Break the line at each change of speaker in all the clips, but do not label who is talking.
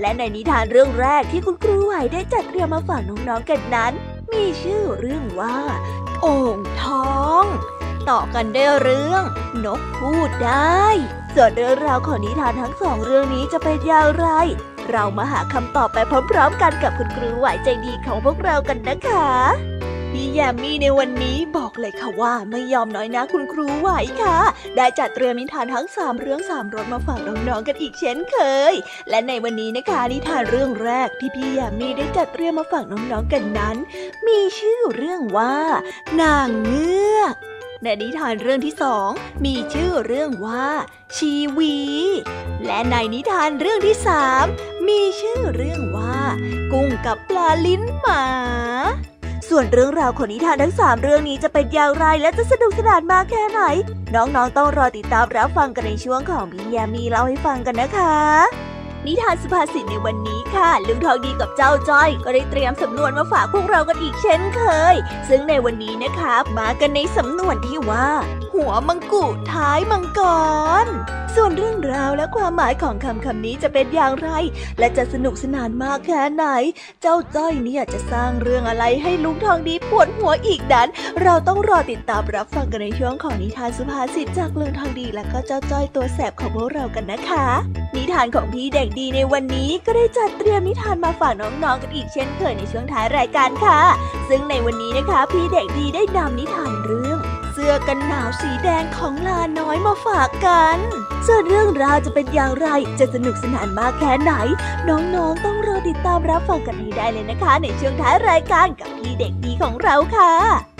และในนิทานเรื่องแรกที่คุณครูไหวได้จัดเตรียมมาฝากน้องๆกันนั้น มีชื่อเรื่องว่า โอ่งทอง ต่อกันด้วยเรื่อง นกพูดได้ ส่วนเรื่องราวของนิทานทั้งสองเรื่องนี้จะเป็นอย่างไร เรามาหาคำตอบไปพร้อมๆ กันกับคุณครูไหวใจดีของพวกเรากันนะคะ พี่แยมมี่ในวันนี้บอกเลยค่ะว่าไม่ยอมน้อยนะคุณครูไหวค่ะ ได้จัดเตรียมนิทานทั้งสามเรื่องสามรสมาฝากน้องๆกันอีกเช่นเคย และในวันนี้นะคะนิทานเรื่องแรกที่พี่แยมมี่ได้จัดเตรียมมาฝากน้องๆกันนั้น มีชื่อเรื่องว่า นางเงือกในนิทานเรื่องที่สองมีชื่อเรื่องว่า ชีวี และในนิทานเรื่องที่สามมีชื่อเรื่องว่า กุ้งกับปลาลิ้นหมา ส่วนเรื่องราวของนิทานทั้งสามเรื่องนี้จะเป็นอย่างไรและจะสนุกสนานมากแค่ไหน น้องๆต้องรอติดตามรับฟังกันในช่วงของพี่ยามีเล่าให้ฟังกันนะคะ นิทานสุภาษิตในวันนี้ค่ะ ลุงทองดีกับเจ้าจ้อย ก็ได้เตรียมสำนวนมาฝากพวกเรากันอีกเช่นเคย ซึ่งในวันนี้นะคะมากันในสำนวนที่ว่า หัวมังกุท้ายมังกร ส่วนเรื่องราวและความหมายของคำคำนี้จะเป็นอย่างไร และจะสนุกสนานมากแค่ไหน เจ้าจ้อยเนี่ยจะสร้างเรื่องอะไรให้ลุงทองดีปวดหัวอีกนั้น เราต้องรอติดตามรับฟังกันในช่วงของนิทานสุภาษิตจากลุงทองดีและก็เจ้าจ้อยตัวแสบของพวกเรากันนะคะ นิทานของพี่เด็กดีในวันนี้ก็ได้จัดเตรียมนิทานมาฝากน้องๆกันอีกเช่นเคยในช่วงท้ายรายการค่ะ ซึ่งในวันนี้นะคะ พี่เด็กดีได้นำนิทานเรื่อง เสื้อกันหนาวสีแดงของลาน้อยมาฝากกันส่วนเรื่องราวจะเป็นอย่างไรจะสนุกสนานมากแค่ไหน น้องๆต้องรอติดตามรับฟังกันให้ได้เลยนะคะ ในช่วงท้ายรายการกับพี่เด็กดีของเราค่ะ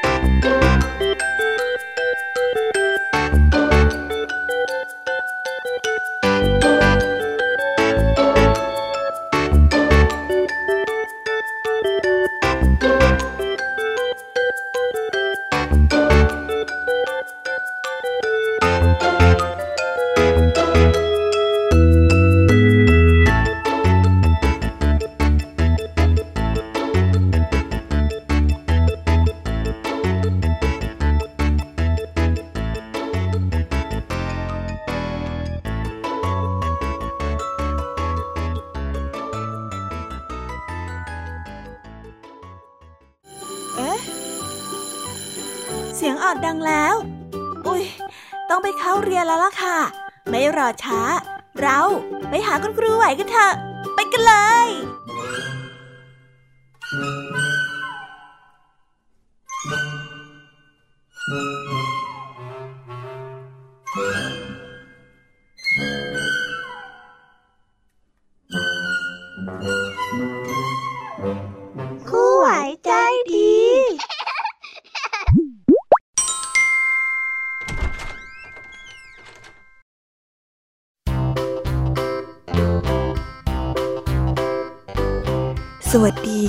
เ Thank you.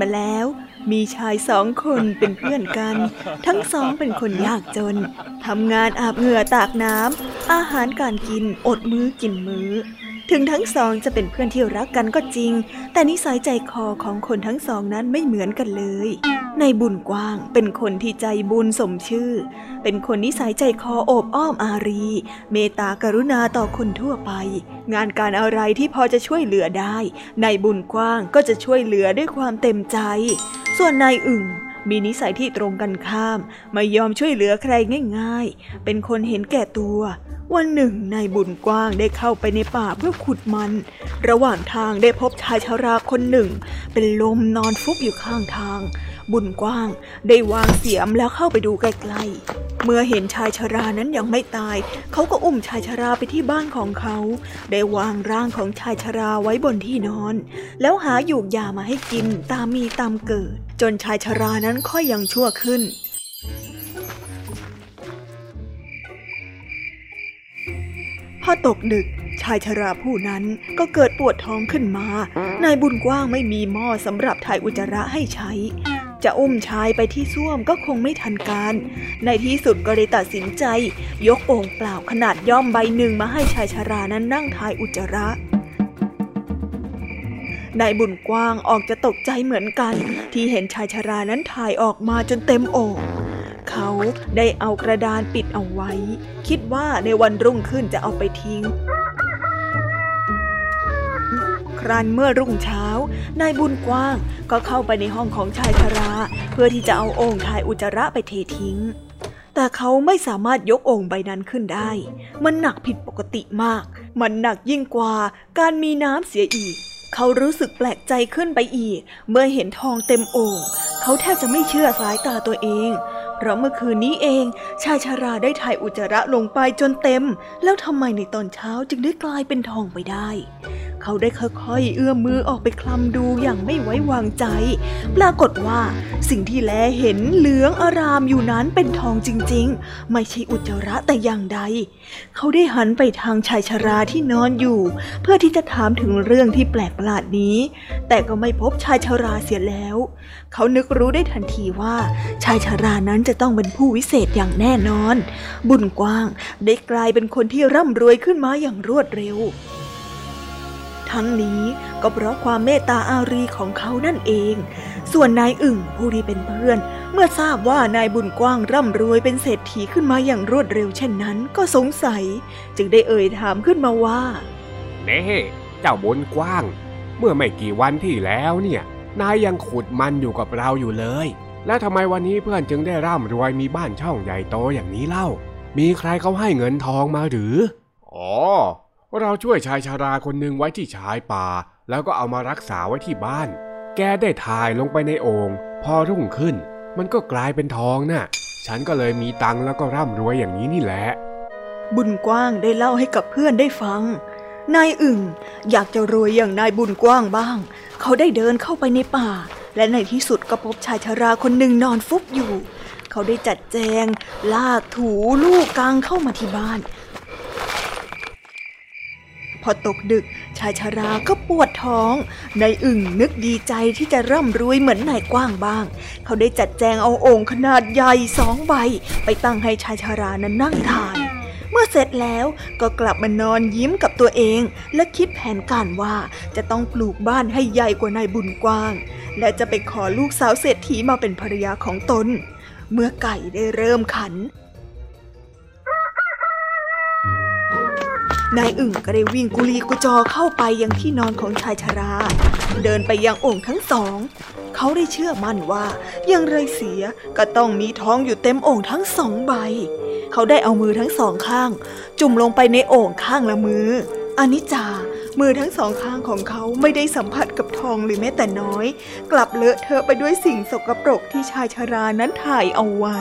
มาแล้ว มีชายสองคนเป็นเพื่อนกัน ทั้งสองเป็นคนยากจนทำงานอาบเหงื่อตากน้ำอาหารการกินอดมื้อกินมื้อ ถึงทั้งสองจะเป็นเพื่อนที่รักกันก็จริง แต่นิสัยใจคอของคนทั้งสองนั้นไม่เหมือนกันเลย ในบุญกว้างเป็นคนที่ใจบุญสมชื่อ เป็นคนนิสัยใจคอโอบอ้อมอารี เมตตากรุณาต่อคนทั่วไป งานการอะไรที่พอจะช่วยเหลือได้ ในบุญกว้างก็จะช่วยเหลือด้วยความเต็มใจ ส่วนนายอึ่ง มีนิสัยที่ตรงกันข้าม ไม่ยอมช่วยเหลือใครง่าย ๆ เป็นคนเห็นแก่ตัว วันหนึ่งนายบุญกว้างได้เข้าไปในป่าเพื่อขุดมัน ระหว่างทางได้พบชายชาราคนหนึ่ง เป็นลมนอนฟุบอยู่ข้างทาง บุญกว้าง ได้วางเสียมแล้วเข้าไปดูใกล้ๆ เมื่อเห็นชายชรานั้นยังไม่ตาย เขาก็อุ้มชายชราไปที่บ้านของเขา ได้วางร่างของชายชราไว้บนที่นอน แล้วหาหยูกยามาให้กินตามมีตามเกิด จนชายชรานั้นค่อยยังชั่วขึ้นพอตกดึกชายชราผู้นั้นก็เกิดปวดท้องขึ้นมา นายบุญกว้างไม่มีหม้อสำหรับถ่ายอุจจาระให้ใช้ จะอุ้มชายไปที่ส้วมก็คงไม่ทันการ ในที่สุดก็เลยตัดสินใจ ยกโอ่งเปล่าขนาดย่อมใบหนึ่งมาให้ชายชารานั้นนั่งทายอุจจาระนายบุญกว้างออกจะตกใจเหมือนกัน ที่เห็นชายชารานั้นถ่ายออกมาจนเต็มโอ่งเขาได้เอากระดานปิดเอาไว้ คิดว่าในวันรุ่งขึ้นจะเอาไปทิ้ง ครั้นเมื่อรุ่งเช้า นายบุญกว้างก็เข้าไปในห้องของชายชรา เพื่อที่จะเอาโอ่งถ่ายอุจจาระไปเททิ้ง แต่เขาไม่สามารถยกโอ่งใบนั้นขึ้นได้ มันหนักผิดปกติมาก มันหนักยิ่งกว่าการมีน้ำเสียอีก เขารู้สึกแปลกใจขึ้นไปอีก เมื่อเห็นทองเต็มโอ่งเขาแทบจะไม่เชื่อสายตาตัวเองเพราะเมื่อคืนนี้เอง ชายชาราได้ถ่ายอุจจาระลงไปจนเต็ม แล้วทำไมในตอนเช้าจึงได้กลายเป็นทองไปได้เขาได้ค่อยๆ เอื้อมมือออกไปคลำดูอย่างไม่ไว้วางใจ ปรากฏว่า สิ่งที่แลเห็นเหลืองอารามอยู่นั้นเป็นทองจริงๆ ไม่ใช่อุจจาระแต่อย่างใด เขาได้หันไปทางชายชราที่นอนอยู่ เพื่อที่จะถามถึงเรื่องที่แปลกประหลาดนี้ แต่ก็ไม่พบชายชราเสียแล้ว เขานึกรู้ได้ทันทีว่า ชายชรานั้นจะต้องเป็นผู้วิเศษอย่างแน่นอน บุญกว้างได้กลายเป็นคนที่ร่ำรวยขึ้นมาอย่างรวดเร็ว ทั้งนี้ก็เพราะความเมตตาอารีของเขานั่นเอง ส่วนนายอึ่งผู้ที่เป็นเพื่อน เมื่อทราบว่านายบุญกว้างร่ำรวยเป็นเศรษฐีขึ้นมาอย่างรวดเร็วเช่นนั้นก็สงสัย จึงได้เอ่ยถามขึ้นมาว่า
เน่เจ้าบุญกว้าง เมื่อไม่กี่วันที่แล้วเนี่ยนายยังขุดมันอยู่กับเราอยู่เลย แล้วทำไมวันนี้เพื่อนจึงได้ร่ำรวยมีบ้านช่องใหญ่โตอย่างนี้เล่า มีใครเขาให้เงินทองมาหรือ อ๋อ เราช่วยชายชาราคนหนึ่งไว้ที่ชายป่า แล้วก็เอามารักษาไว้ที่บ้าน แกได้ถ่ายลงไปในโอ่งพอรุ่งขึ้น มันก็กลายเป็นทองนะ่ะ ฉันก็เลยมีตังแล้วก็ร่ำรวยอย่างนี้นี่แหละ
บุญกว้างได้เล่าให้กับเพื่อนได้ฟัง นายอึ่งอยากจะรวยอย่างนายบุญกว้างบ้าง เขาได้เดินเข้าไปในป่า และในที่สุดก็พบชายชาราคนหนึ่งนอนฟุบอยู่ เขาได้จัดแจง ลากถูลูกกางเข้ามาที่บ้าน พอตกดึกชายชาราก็ปวดท้องนายอึ่งนึกดีใจที่จะร่ำรวยเหมือนนายกว้างบ้าง เขาได้จัดแจงเอาโอ่งขนาดใหญ่สองใบ ไปตั้งให้ชายชารานั้นนั่งทาน เมื่อเสร็จแล้วก็กลับมานอนยิ้มกับตัวเอง และคิดแผนการว่าจะต้องปลูกบ้านให้ใหญ่กว่านายบุญกว้าง และจะไปขอลูกสาวเศรษฐีมาเป็นภรรยาของตน เมื่อไก่ได้เริ่มขัน นายอึ่งก็ได้วิ่งกุลีกุจอเข้าไปยังที่นอนของชายชรา เดินไปยังองค์ทั้งสอง เขาได้เชื่อมั่นว่ายังไรเสียก็ต้องมีท้องอยู่เต็มองค์ทั้งสองใบ เขาได้เอามือทั้งสองข้าง จุ่มลงไปในโอ่งข้างละมืออนิจจา มือทั้งสองข้างของเขาไม่ได้สัมผัสกับทองเลยแม้แต่น้อย กลับเลอะเทอะไปด้วยสิ่งสกปรกที่ชายชารานั้นถ่ายเอาไว้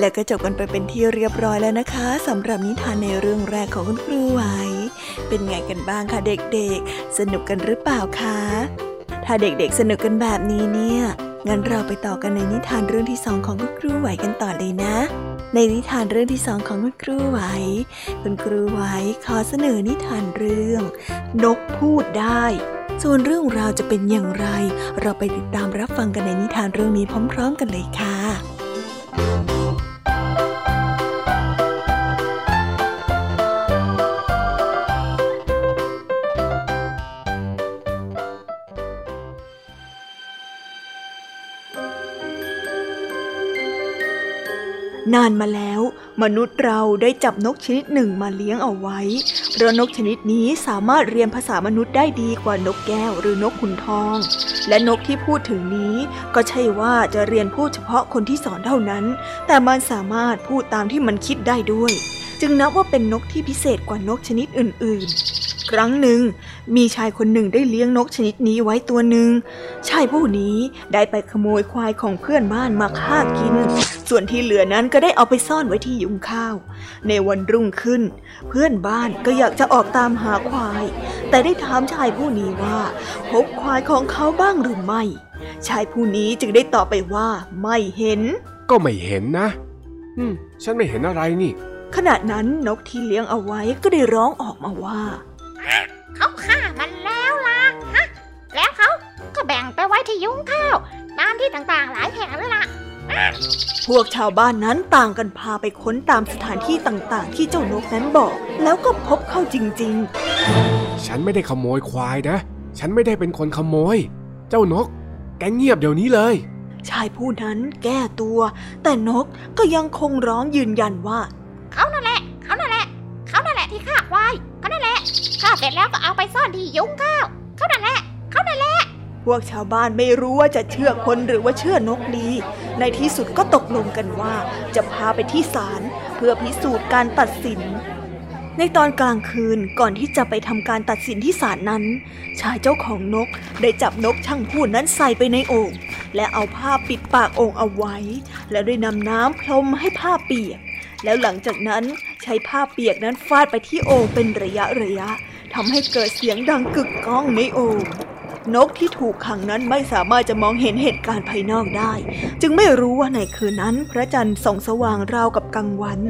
และก็จบกันไปเป็นที่เรียบร้อยแล้วนะคะสำหรับนิทานในเรื่องแรกของคุณครูไหว เป็นไงกันบ้างคะเด็กๆ สนุกกันหรือเปล่าคะ ถ้าเด็กๆสนุกกันแบบนี้เนี่ย งั้นเราไปต่อกันในนิทานเรื่องที่สองของคุณครูไหวกันต่อเลยนะ ในนิทานเรื่องที่สองของคุณครูไหว คุณครูไหวขอเสนอนิทานเรื่อง นกพูดได้ ส่วนเรื่องราวจะเป็นอย่างไร เราไปติดตามรับฟังกันในนิทานเรื่องนี้พร้อม ๆ กันเลยค่ะานมาแล้ว มนุษย์เราได้จับนกชนิดหนึ่งมาเลี้ยงเอาไว้ เพราะนกชนิดนี้สามารถเรียนภาษามนุษย์ได้ดีกว่านกแก้วหรือนกขุนทอง และนกที่พูดถึงนี้ ก็ใช่ว่าจะเรียนพูดเฉพาะคนที่สอนเท่านั้น แต่มันสามารถพูดตามที่มันคิดได้ด้วย จึงนับว่าเป็นนกที่พิเศษกว่านกชนิดอื่น ๆ ครั้งหนึ่ง มีชายคนหนึ่งได้เลี้ยงนกชนิดนี้ไว้ตัวหนึ่ง ชายผู้นี้ได้ไปขโมยควายของเพื่อนบ้านมาฆ่ากิน ส่วนที่เหลือนั้นก็ได้เอาไปซ่อนไว้ที่ยุงข้าว ในวันรุ่งขึ้น เพื่อนบ้านก็อยากจะออกตามหาควาย แต่ได้ถามชายผู้นี้ว่า พบควายของเขาบ้างหรือไม่ ชายผู้นี้จึงได้ตอบไปว่า ไม่เห็น
ก็ไม่เห็นนะ อืม ฉันไม่เห็นอะไรนี่
ขณะนั้นนกที่เลี้ยงเอาไว้ก็ได้ร้องออกมาว่า
เขาฆ่ามันแล้วล่ะฮะแล้วเขาก็แบ่งไปไว้ที่ยุ้งข้าวตามที่ต่างๆหลายแห่งแล้วล่ะ
พวกชาวบ้านนั้นต่างกันพาไปค้นตามสถานที่ต่างๆ ที่เจ้านกนั้นบอก แล้วก็พบเข้าจริง
ๆ ฉันไม่ได้ขโมยควายนะ ฉันไม่ได้เป็นคนขโมย เจ้านก แกเงียบเดี๋ยวนี้เลย
ชายผู้นั้นแก้ตัว แต่นกก็ยังคงร้องยืนยันว่า
เขานั่นแหละ เขานั่นแหละ เขานั่นแหละที่ฆ่าควายเขานั่น แหละฆ่าเสร็จแล้วก็เอาไปซ่อนที่ยุ้งข้าวเขานั่นแหละเขานั่นแหละ
พวกชาวบ้านไม่รู้ว่าจะเชื่อคนหรือว่าเชื่อนกดี ในที่สุดก็ตกลงกันว่า จะพาไปที่ศาลเพื่อพิสูจน์การตัดสิน ในตอนกลางคืนก่อนที่จะไปทำการตัดสินที่ศาลนั้น ชายเจ้าของนกได้จับนกช่างพูดนั้นใส่ไปในโอ่งและเอาผ้าปิดปากโอ่งเอาไว้ แล้วได้นำน้ำพรมให้ผ้าเปียกแล้วหลังจากนั้นใช้ผ้าเปียกนั้นฟาดไปที่โอ่งเป็นระยะระยะ ทำให้เกิดเสียงดังกึกก้องในโอ่งนกที่ถูกขังนั้นไม่สามารถจะมองเห็นเหตุการณ์ภายนอกได้ จึงไม่รู้ว่าในคืนนั้นพระจันทร์ส่องสว่างราวกับกลางวัน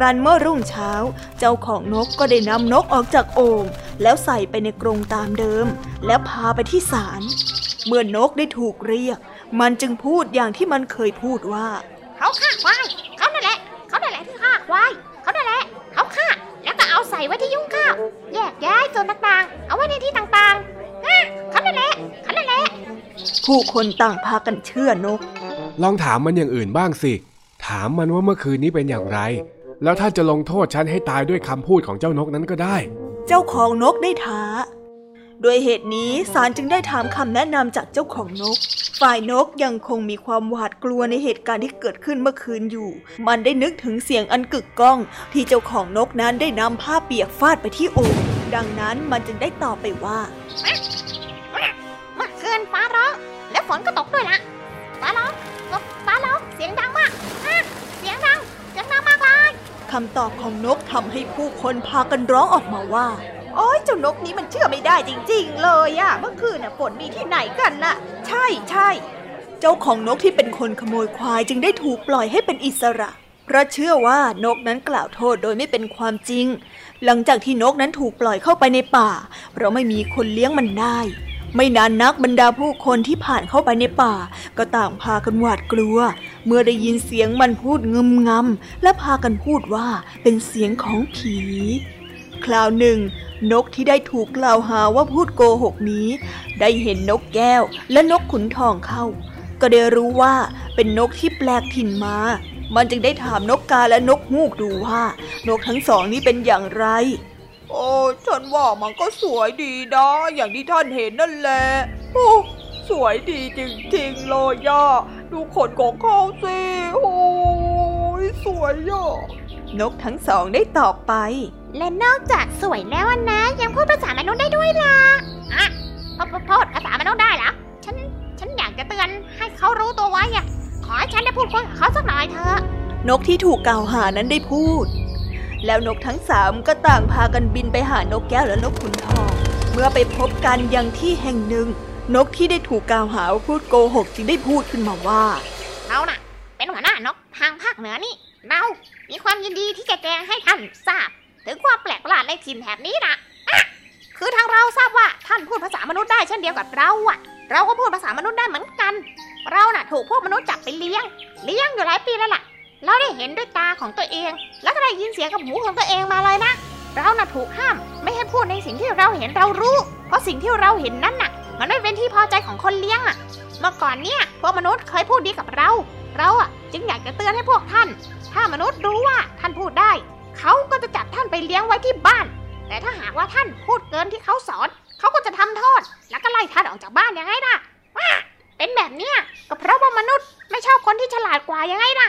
รันเมื่อรุ่งเช้า เจ้าของนกก็ได้นำนกออกจากโอ่งแล้วใส่ไปในกรงตามเดิม แล้วพาไปที่ศาลเมื่อนกได้ถูกเรียก มันจึงพูดอย่างที่มันเคยพูดว่า
เขาฆ่าควายเขานั่นแหละ เขานั่นแหละที่ฆ่าควาย ใส่ไว้ที่ยุ้งข้าวแยกย้ายส่วนต่างๆ เอาไว้ในที่ต่างๆเขานั่นแหละเขานั่นแหละ
ผู้คนต่างพากันเชื่อนก
ลองถามมันอย่างอื่นบ้างสิ ถามมันว่าเมื่อคืนนี้เป็นอย่างไร แล้วท่านจะลงโทษฉันให้ตายด้วยคำพูดของเจ้านกนั้นก็ได้
เจ้าของนกได้ท้า ด้วยเหตุนี้ศาลจึงได้ถามคำแนะนำจากเจ้าของนก ฝ่ายนกยังคงมีความหวาดกลัวในเหตุการณ์ที่เกิดขึ้นเมื่อคืนอยู่ มันได้นึกถึงเสียงอันกึกก้อง ที่เจ้าของนกนั้นได้นำผ้าเปียกฟาดไปที่โอ่งดังนั้นมันจึงได้ตอบไปว่า
เมื่อคืนฟ้าร้องและฝนก็ตกด้วยละฟ้าร้องฟ้าร้องเสียงดังมากเสียงดังเสียงดังมากเลย
คำตอบของนกทำให้ผู้คนพากันร้องออกมาว่า โอ้ยเจ้านกนี้มันเชื่อไม่ได้จริง ๆ เลยอะเมื่อคืนน่ะฝนมีที่ไหนกันน่ะ ใช่ใช่เจ้าของนกที่เป็นคนขโมยควายจึงได้ถูกปล่อยให้เป็นอิสระ เพราะเชื่อว่านกนั้นกล่าวโทษโดยไม่เป็นความจริง หลังจากที่นกนั้นถูกปล่อยเข้าไปในป่า เพราะไม่มีคนเลี้ยงมันได้ ไม่นานนักบรรดาผู้คนที่ผ่านเข้าไปในป่า ก็ต่างพากันหวาดกลัว เมื่อได้ยินเสียงมันพูดงึมงำและพากันพูดว่าเป็นเสียงของผี คราวหนึ่ง นกที่ได้ถูกกล่าวหาว่าพูดโกหกนี้ ได้เห็นนกแก้วและนกขุนทองเข้า ก็ได้รู้ว่าเป็นนกที่แปลกถิ่นมา มันจึงได้ถามนกกาและนกฮูกดูว่า นกทั้งสองนี้เป็นอย่างไร โอ้ฉันว่ามันก็สวยดีนะอย่างที่ท่านเห็นนั่นแหละโอ้สวยดีจริงๆเลยย่าดูขนของเขาสิโอ้ยสวยย่า นกทั้งสองได้ตอบไป
และนอกจากสวยแล้วนะ ยังพูดภาษามนุษย์ได้ด้วยล่ะอะพูดพูดพูดภาษามนุษย์ได้เหรอฉันฉันอยากจะเตือนให้เขารู้ตัวไว้อะขอให้ฉันได้พูดคุยกับเขาสักหน่อยเถอะ
นกที่ถูกกล่าวหานั้นได้พูด แล้วนกทั้งสามก็ต่างพากันบินไปหานกแก้วและนกขุนทอง เมื่อไปพบกันยังที่แห่งหนึ่ง นกที่ได้ถูกกล่าวหาว่าพูดโกหกจึงได้พูดขึ้นมาว่า
เราน่ะ เป็นหัวหน้านกทางภาคเหนือนี่ เรามีความยินดีที่จะแจ้งให้ท่านทราบ ถึงความแปลกประหลาดในถิ่นแถบนี้นะอะคือทางเราทราบว่าท่านพูดภาษามนุษย์ได้เช่นเดียวกับเราอะเราก็พูดภาษามนุษย์ได้เหมือนกัน เราน่ะถูกพวกมนุษย์จับไปเลี้ยง เลี้ยงอยู่หลายปีแล้วล่ะ เราได้เห็นด้วยตาของตัวเอง แล้วก็ได้ยินเสียงกับหูของตัวเองมาเลยนะ เราน่ะถูกห้าม ไม่ให้พูดในสิ่งที่เราเห็นเรารู้ เพราะสิ่งที่เราเห็นนั้นน่ะ มันไม่เป็นที่พอใจของคนเลี้ยงอะเมื่อก่อนเนี่ยพวกมนุษย์เคยพูดดีกับเรา เราอะจึงอยากจะเตือนให้พวกท่าน ถ้ามนุษย์รู้ว่าท่านพูดได้ เขาก็จะจับท่านไปเลี้ยงไว้ที่บ้าน แต่ถ้าหากว่าท่านพูดเกินที่เขาสอน เขาก็จะทำโทษ แล้วก็ไล่ท่านออกจากบ้านยังไงล่ะว้าเป็นแบบเนี้ยก็เพราะว่ามนุษย์ไม่ชอบคนที่ฉลาดกว่ายังไงล่ะ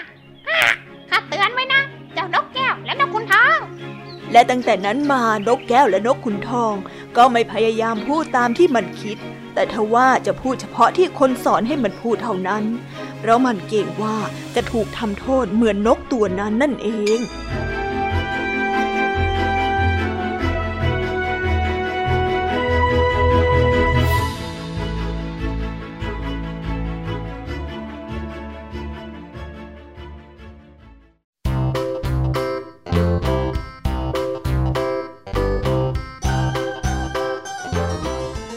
ข้าเตือนไว้นะ เจ้านกแก้วและนกขุนทอง
และตั้งแต่นั้นมานกแก้วและนกขุนทอง ก็ไม่พยายามพูดตามที่มันคิด แต่ทว่าจะพูดเฉพาะที่คนสอนให้มันพูดเท่านั้น เพราะมันเกรงว่าจะถูกทำโทษเหมือนนกตัวนั้นนั่นเอง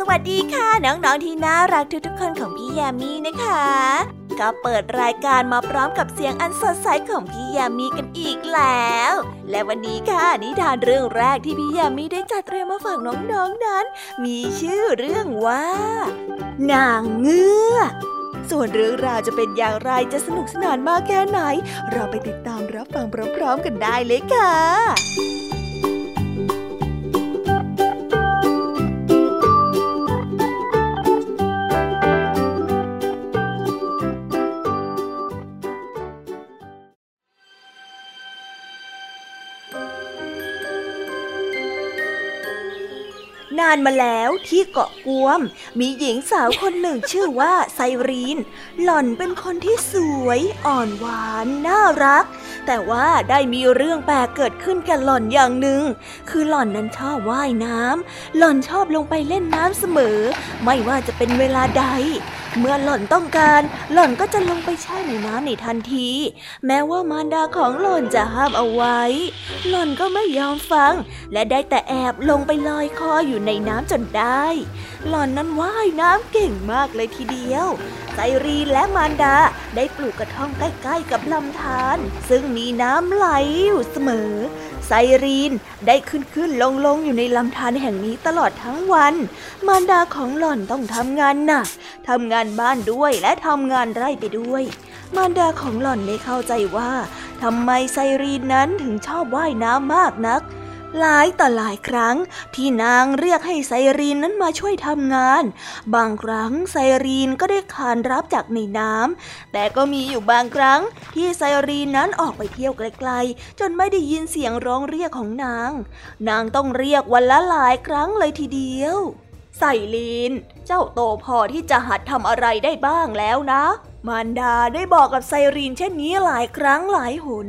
สวัสดีค่ะน้องๆที่น่ารักทุกๆคนของพี่แยมมี่นะคะ ก็เปิดรายการมาพร้อมกับเสียงอันสดใสของพี่แยมมี่กันอีกแล้ว และวันนี้ค่ะนิทานเรื่องแรกที่พี่แยมมี่ได้จัดเตรียมมาฝากน้องๆนนั้น มีชื่อเรื่องว่า นางเงือกส่วนเรื่องราวจะเป็นอย่างไรจะสนุกสนานมากแค่ไหน เราไปติดตามรับฟังพร้อมๆกันได้เลยค่ะานมาแล้วที่เกาะกวม มีหญิงสาวคนหนึ่งชื่อว่าไซรีน หล่อนเป็นคนที่สวย อ่อนหวาน น่ารัก แต่ว่าได้มีเรื่องแปลกเกิดขึ้นกับหล่อนอย่างหนึ่ง คือหล่อนนั้นชอบว่ายน้ำหล่อนชอบลงไปเล่นน้ำเสมอ ไม่ว่าจะเป็นเวลาใด เมื่อหล่อนต้องการ หล่อนก็จะลงไปแช่ในน้ำในทันที แม้ว่ามารดาของหล่อนจะห้ามเอาไว้ หล่อนก็ไม่ยอมฟัง และได้แต่แอบลงไปลอยคออยู่ในน้ำจนได้ หล่อนนั้นว่ายน้ำเก่งมากเลยทีเดียว ไซรีและมารดา ได้ปลูกกระท่อมใกล้ๆกับลำธารซึ่งมีน้ำไหลอยู่เสมอ ไซรีนได้ขึ้นขึ้นลงลงอยู่ในลำธารแห่งนี้ตลอดทั้งวัน มารดาของหล่อนต้องทำงานหนักทำงานบ้านด้วยและทำงานไร่ไปด้วย มารดาของหล่อนได้เข้าใจว่าทำไมไซรีนนั้นถึงชอบว่ายน้ำมากนัก หลายต่อหลายครั้งที่นางเรียกให้ไซรีนนั้นมาช่วยทำงาน บางครั้งไซรีนก็ได้ขานรับจากในน้ำแต่ก็มีอยู่บางครั้งที่ไซรีนนั้นออกไปเที่ยวไกลๆ จนไม่ได้ยินเสียงร้องเรียกของนาง นางต้องเรียกวันละหลายครั้งเลยทีเดียวไซรีน เจ้าโตพอที่จะหัดทำอะไรได้บ้างแล้วนะ มารดาได้บอกกับไซรีนเช่นนี้หลายครั้งหลายหน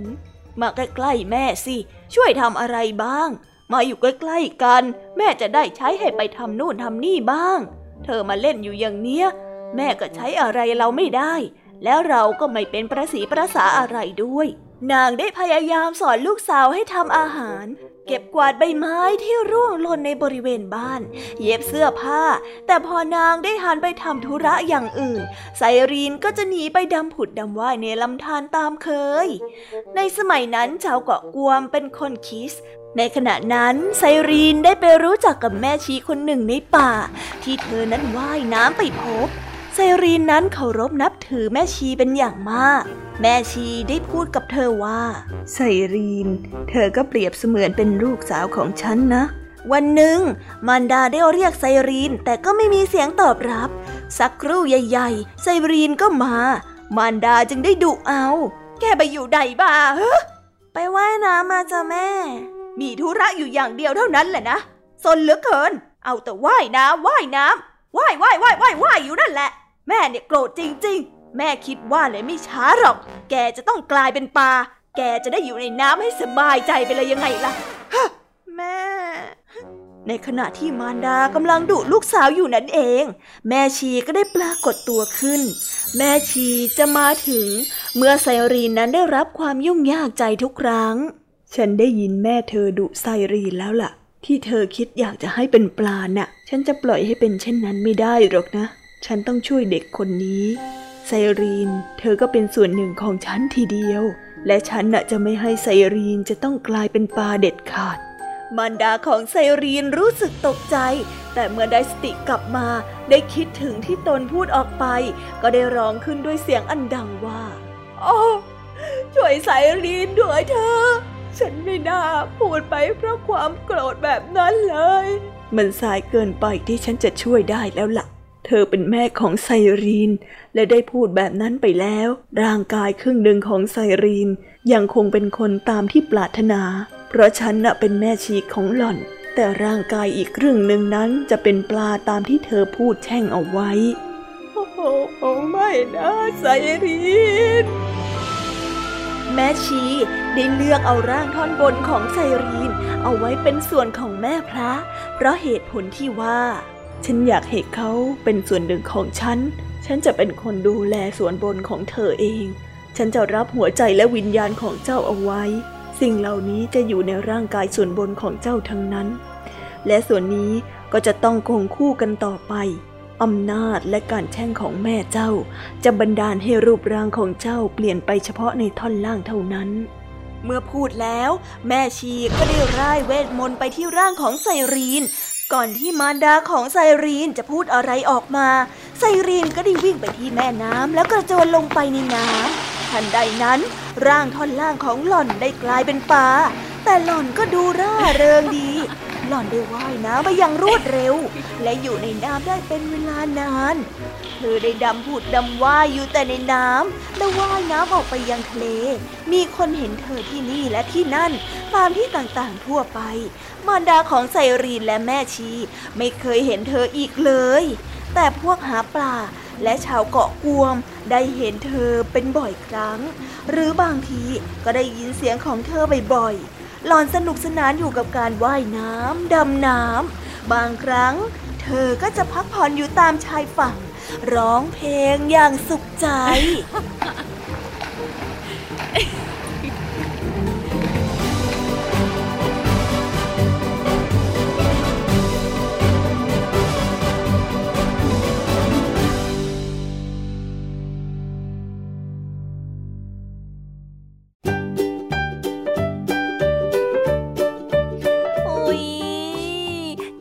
มาใกล้ๆแม่สิ ช่วยทำอะไรบ้าง มาอยู่ใกล้ๆกัน แม่จะได้ใช้ให้ไปทำนู่นทำนี่บ้าง เธอมาเล่นอยู่อย่างเนี้ย แม่ก็ใช้อะไรเราไม่ได้ แล้วเราก็ไม่เป็นประสีประสาอะไรด้วย นางได้พยายามสอนลูกสาวให้ทำอาหาร เก็บกวาดใบไม้ที่ร่วงหล่นในบริเวณบ้าน เย็บเสื้อผ้า แต่พอนางได้หันไปทำธุระอย่างอื่น ไซรีนก็จะหนีไปดำผุดดำว่ายในลำธารตามเคย ในสมัยนั้นชาวเกาะกวมเป็นคนคิสในขณะนั้นไซรีนได้ไปรู้จักกับแม่ชีคนหนึ่งในป่า ที่เธอนั้นว่ายน้ำไปพบ ไซรีนนั้นเคารพนับถือแม่ชีเป็นอย่างมาก แม่ชีได้พูดกับเธอว่าไซรีน เธอก็เปรียบเสมือนเป็นลูกสาวของฉันนะ วันหนึ่งมารดาได้เรียกไซรีนแต่ก็ไม่มีเสียงตอบรับ สักครู่ใหญ่ๆ ไซรีนก็มามารดาจึงได้ดุเอา แกไปอยู่ใดบ้าเฮ้ไปว่ายน้ำมาจ้ะแม่ มีธุระอยู่อย่างเดียวเท่านั้นแหละนะสนเหลือเกิน เอาแต่ว่ายน้ำว่ายน้ำว่ายว่ายว่ายว่ายว่ายอยู่นั่นแหละ แม่เนี่ยโกรธจริง ๆ แม่คิดว่าเลยไม่ช้าหรอก แกจะต้องกลายเป็นปลา แกจะได้อยู่ในน้ำให้สบายใจไปเลยยังไงล่ะฮะแม่ ในขณะที่มารดากำลังดุลูกสาวอยู่นั่นเอง แม่ชีก็ได้ปรากฏตัวขึ้น แม่ชีจะมาถึง เมื่อไซรีนนั้นได้รับความยุ่งยากใจทุกครั้ง ฉันได้ยินแม่เธอดุไซรีนแล้วล่ะ ที่เธอคิดอยากจะให้เป็นปลาน่ะ ฉันจะปล่อยให้เป็นเช่นนั้นไม่ได้หรอกนะ ฉันต้องช่วยเด็กคนนี้ ไซรีน เธอก็เป็นส่วนหนึ่งของฉันทีเดียว และฉันน่ะจะไม่ให้ไซรีนจะต้องกลายเป็นปลาเด็ดขาด มารดาของไซรีนรู้สึกตกใจ แต่เมื่อได้สติกลับมา ได้คิดถึงที่ตนพูดออกไป ก็ได้ร้องขึ้นด้วยเสียงอันดังว่า โอ้ ช่วยไซรีนด้วยเธอ ฉันไม่น่าพูดไปเพราะความโกรธแบบนั้นเลย มันสายเกินไปที่ฉันจะช่วยได้แล้วล่ะ เธอเป็นแม่ของไซรีน และได้พูดแบบนั้นไปแล้ว ร่างกายครึ่งหนึ่งของไซรีน ยังคงเป็นคนตามที่ปรารถนา เพราะฉันน่ะเป็นแม่ชีของหล่อน แต่ร่างกายอีกครึ่งหนึ่งนั้นจะเป็นปลาตามที่เธอพูดแช่งเอาไว้ โอ้โหไม่นะไซรีน แม่ชีได้เลือกเอาร่างท่อนบนของไซรีน เอาไว้เป็นส่วนของแม่พระ เพราะเหตุผลที่ว่า ฉันอยากให้เขาเป็นส่วนหนึ่งของฉัน ฉันจะเป็นคนดูแลส่วนบนของเธอเอง ฉันจะรับหัวใจและวิญญาณของเจ้าเอาไว้ สิ่งเหล่านี้จะอยู่ในร่างกายส่วนบนของเจ้าทั้งนั้น และส่วนนี้ก็จะต้องคงคู่กันต่อไปอำนาจและการแช่งของแม่เจ้า จะบันดาลให้รูปร่างของเจ้าเปลี่ยนไปเฉพาะในท่อนล่างเท่านั้น เมื่อพูดแล้ว แม่ชีก็ได้ร่ายเวทมนต์ไปที่ร่างของไซรีน ก่อนที่มารดาของไซรีนจะพูดอะไรออกมา ไซรีนก็ได้วิ่งไปที่แม่น้ำแล้วกระโจนลงไปในน้ำทันใดนั้น ร่างท่อนล่างของหล่อนได้กลายเป็นปลาแต่หล่อนก็ดูร่าเริงดี หล่อนได้ว่ายน้ำมาอย่างรวดเร็ว และอยู่ในน้ำได้เป็นเวลานาน เธอได้ดำผุดดำว่ายอยู่แต่ในน้ำและว่ายน้ำออกไปยังทะเล มีคนเห็นเธอที่นี่และที่นั่น ตามที่ต่างๆทั่วไป มารดาของไซรีนและแม่ชี ไม่เคยเห็นเธออีกเลย แต่พวกหาปลาและชาวเกาะกวมได้เห็นเธอเป็นบ่อยครั้ง หรือบางทีก็ได้ยินเสียงของเธอบ่อยๆ หลอนสนุกสนานอยู่กับการว่ายน้ำดำน้ำบางครั้ง เธอก็จะพักผ่อนอยู่ตามชายฝั่ง ร้องเพลงอย่างสุขใจ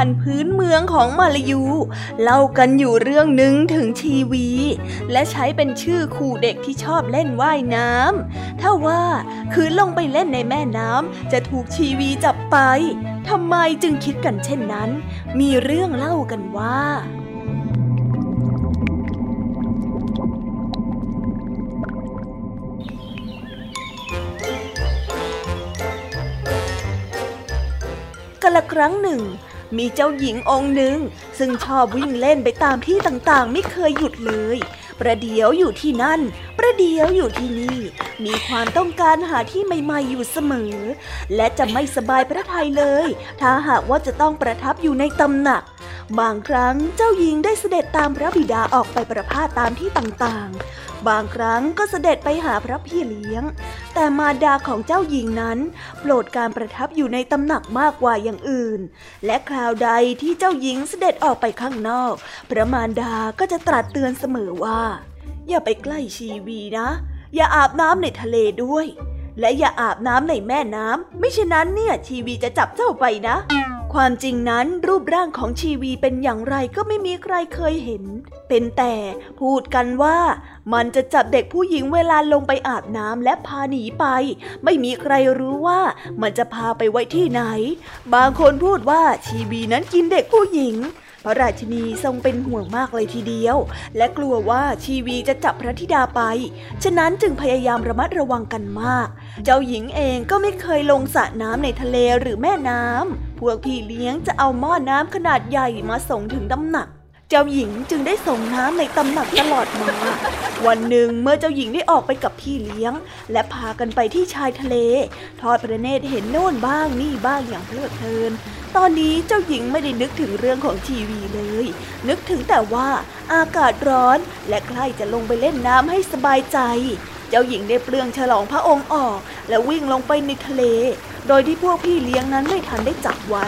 านพื้นเมืองของมาลายู เล่ากันอยู่เรื่องหนึ่งถึงชีวี และใช้เป็นชื่อคู่เด็กที่ชอบเล่นว่ายน้ำถ้าว่าคืนลงไปเล่นในแม่น้ำจะถูกชีวีจับไปทำไมจึงคิดกันเช่นนั้น มีเรื่องเล่ากันว่ากันละครั้งหนึ่ง มีเจ้าหญิงองค์หนึ่ง ซึ่งชอบวิ่งเล่นไปตามที่ต่างๆ ไม่เคยหยุดเลย ประเดี๋ยวอยู่ที่นั่น ประเดี๋ยวอยู่ที่นี่ มีความต้องการหาที่ใหม่ๆอยู่เสมอ และจะไม่สบายพระทัยเลย ถ้าหากว่าจะต้องประทับอยู่ในตำหนัก บางครั้งเจ้าหญิงได้เสด็จตามพระบิดาออกไปประพาสตามที่ต่างๆ บางครั้งก็เสด็จไปหาพระพี่เลี้ยง แต่มารดาของเจ้าหญิงนั้น โปรดการประทับอยู่ในตำหนักมากกว่าอย่างอื่น และคราวใดที่เจ้าหญิงเสด็จออกไปข้างนอก พระมารดาก็จะตรัสเตือนเสมอว่า อย่าไปใกล้ชีวีนะ อย่าอาบน้ำในทะเลด้วย และอย่าอาบน้ำในแม่น้ำ ไม่เช่นนั้นเนี่ยชีวีจะจับเจ้าไปนะ ความจริงนั้นรูปร่างของชีวีเป็นอย่างไรก็ไม่มีใครเคยเห็น เป็นแต่พูดกันว่า มันจะจับเด็กผู้หญิงเวลาลงไปอาบน้ำและพาหนีไป ไม่มีใครรู้ว่ามันจะพาไปไว้ที่ไหน บางคนพูดว่าชีวีนั้นกินเด็กผู้หญิง พระราชินีทรงเป็นห่วงมากเลยทีเดียว และกลัวว่าชีวีจะจับพระธิดาไป ฉะนั้นจึงพยายามระมัดระวังกันมาก เจ้าหญิงเองก็ไม่เคยลงสระน้ำในทะเลหรือแม่น้ำพวกพี่เลี้ยงจะเอาหม้อน้ำขนาดใหญ่มาส่งถึงตำหนักเจ้าหญิงจึงได้ส่งน้ำในตำหนักตลอดมา วันหนึ่งเมื่อเจ้าหญิงได้ออกไปกับพี่เลี้ยง และพากันไปที่ชายทะเล ทอดพระเนตรเห็นโน่นบ้างนี่บ้างอย่างเพลิดเพลิน ตอนนี้เจ้าหญิงไม่ได้นึกถึงเรื่องของทีวีเลย นึกถึงแต่ว่าอากาศร้อนและใกล้จะลงไปเล่นน้ำให้สบายใจ เจ้าหญิงได้เปลืองฉลองพระองค์ออก และวิ่งลงไปในทะเล โดยที่พวกพี่เลี้ยงนั้นไม่ทันได้จับไว้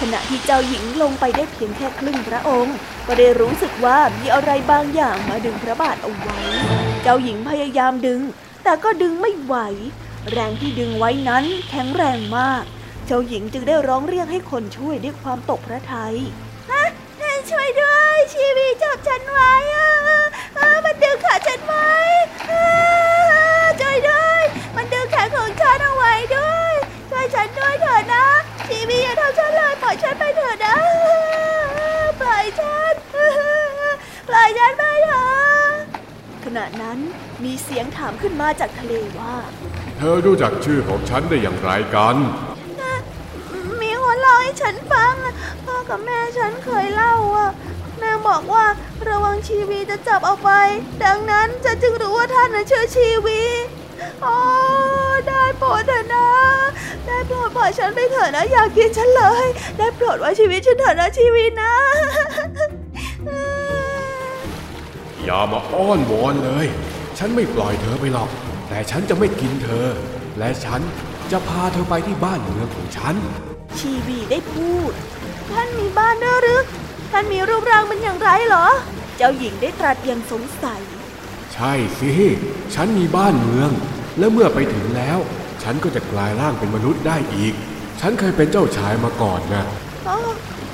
ขณะที่เจ้าหญิงลงไปได้เพียงแค่ครึ่งพระองค์ ก็ได้รู้สึกว่ามีอะไรบางอย่างมาดึงพระบาทเอาไว้ เจ้าหญิงพยายามดึง แต่ก็ดึงไม่ไหว แรงที่ดึงไว้นั้นแข็งแรงมาก เจ้าหญิงจึงได้ร้องเรียกให้คนช่วยด้วยความตกพระทัยฮะช่วยด้วย ชีวีจับฉันไว้อะมันดึงขาฉันไว้ช่วยด้วย มันดึงแขนของฉันเอาไว้ด้วย ช่วยฉันด้วยเถอะนะ ชีวีอย่าทำฉันเลยปล่อยฉันไปเถอะนะปล่อยฉันปล่อยฉันไปเถอะขณะนั้นมีเสียงถามขึ้นมาจากทะเลว่า
เธอรู้จักชื่อของฉันได้อย่างไรกัน
มีคนเล่า ให้ฉันฟัง พ่อกับแม่ฉันเคยเล่าอะแม่บอกว่าระวังชีวีจะจับเอาไป ดังนั้นฉันจึงรู้ว่าท่านน่ะชื่อชีวีโอ้ได้โปรดเถอะนะ ได้โปรดปล่อยฉันไปเถอะนะ อย่ากินฉันเลย ได้โปรดไว้ชีวิตฉันเถอะนะชีวีนะ
อย่ามาอ้อนวอนเลย ฉันไม่ปล่อยเธอไปหรอก แต่ฉันจะไม่กินเธอ และฉันจะพาเธอไปที่บ้านเมืองของฉัน
ชีวีได้พูด ท่านมีบ้านด้วยหรือท่านมีรูปร่างเป็นอย่างไรเหรอ เจ้าหญิงได้ตรัสอย่างสงสัย
ใช่สิ ฉันมีบ้านเมือง และเมื่อไปถึงแล้ว ฉันก็จะกลายร่างเป็นมนุษย์ได้อีก ฉันเคยเป็นเจ้าชายมาก่อนนะ
โอ้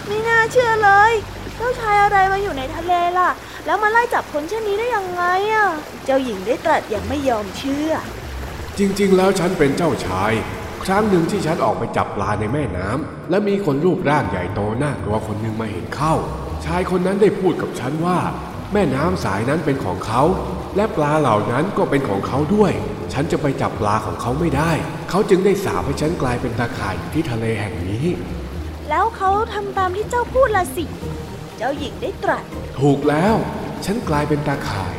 ไม่น่าเชื่อเลย เจ้าชายอะไรมาอยู่ในทะเลล่ะ แล้วมาไล่จับคนเช่นนี้ได้ยังไงอะ เจ้าหญิงได้ตรัสอย่างไม่ยอมเชื่อ
จริง ๆ แล้วฉันเป็นเจ้าชาย ครั้งหนึ่งที่ฉันออกไปจับปลาในแม่น้ำและมีคนรูปร่างใหญ่โตน่ากลัวคนหนึ่งมาเห็นเข้า ชายคนนั้นได้พูดกับฉันว่า แม่น้ำสายนั้นเป็นของเขา และปลาเหล่านั้นก็เป็นของเขาด้วย ฉันจะไปจับปลาของเขาไม่ได้ เขาจึงได้สาปให้ฉันกลายเป็นตาข่ายอยู่ที่ทะเลแห่งนี้
แล้วเขาทำตามที่เจ้าพูดละสิ เจ้าหญิงได้ตรัส
ถูกแล้ว ฉันกลายเป็นตาข่าย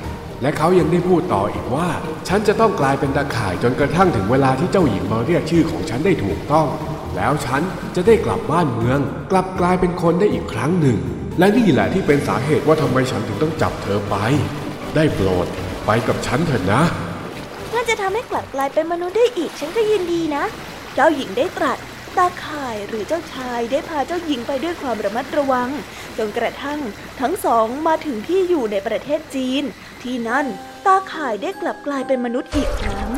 และเขายังได้พูดต่ออีกว่า ฉันจะต้องกลายเป็นตาข่ายจนกระทั่งถึงเวลาที่เจ้าหญิงมาเรียกชื่อของฉันได้ถูกต้อง แล้วฉันจะได้กลับบ้านเมือง กลับกลายเป็นคนได้อีกครั้งหนึ่ง และนี่แหละที่เป็นสาเหตุว่าทำไมฉันถึงต้องจับเธอไป ได้โปรดไปกับฉันเถอะนะ
ถ้าจะทำให้กลับกลายเป็นมนุษย์ได้อีกฉันก็ยินดีนะ เจ้าหญิงได้ตรัสตาข่ายหรือเจ้าชายได้พาเจ้าหญิงไปด้วยความระมัดระวัง จนกระทั่งทั้งสองมาถึงที่อยู่ในประเทศจีน ที่นั่นตาข่ายได้กลับกลายเป็นมนุษย์อีกครั้ง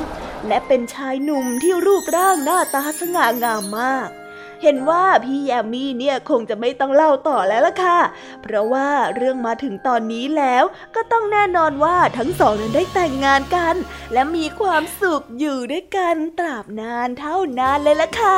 และเป็นชายหนุ่มที่รูปร่างหน้าตาสง่างามมาก เห็นว่าพี่แยมมี่เนี่ยคงจะไม่ต้องเล่าต่อแล้วล่ะค่ะ เพราะว่าเรื่องมาถึงตอนนี้แล้วก็ต้องแน่นอนว่าทั้งสองนั้นได้แต่งงานกัน และมีความสุขอยู่ด้วยกันตราบนานเท่านานเลยล่ะค่ะ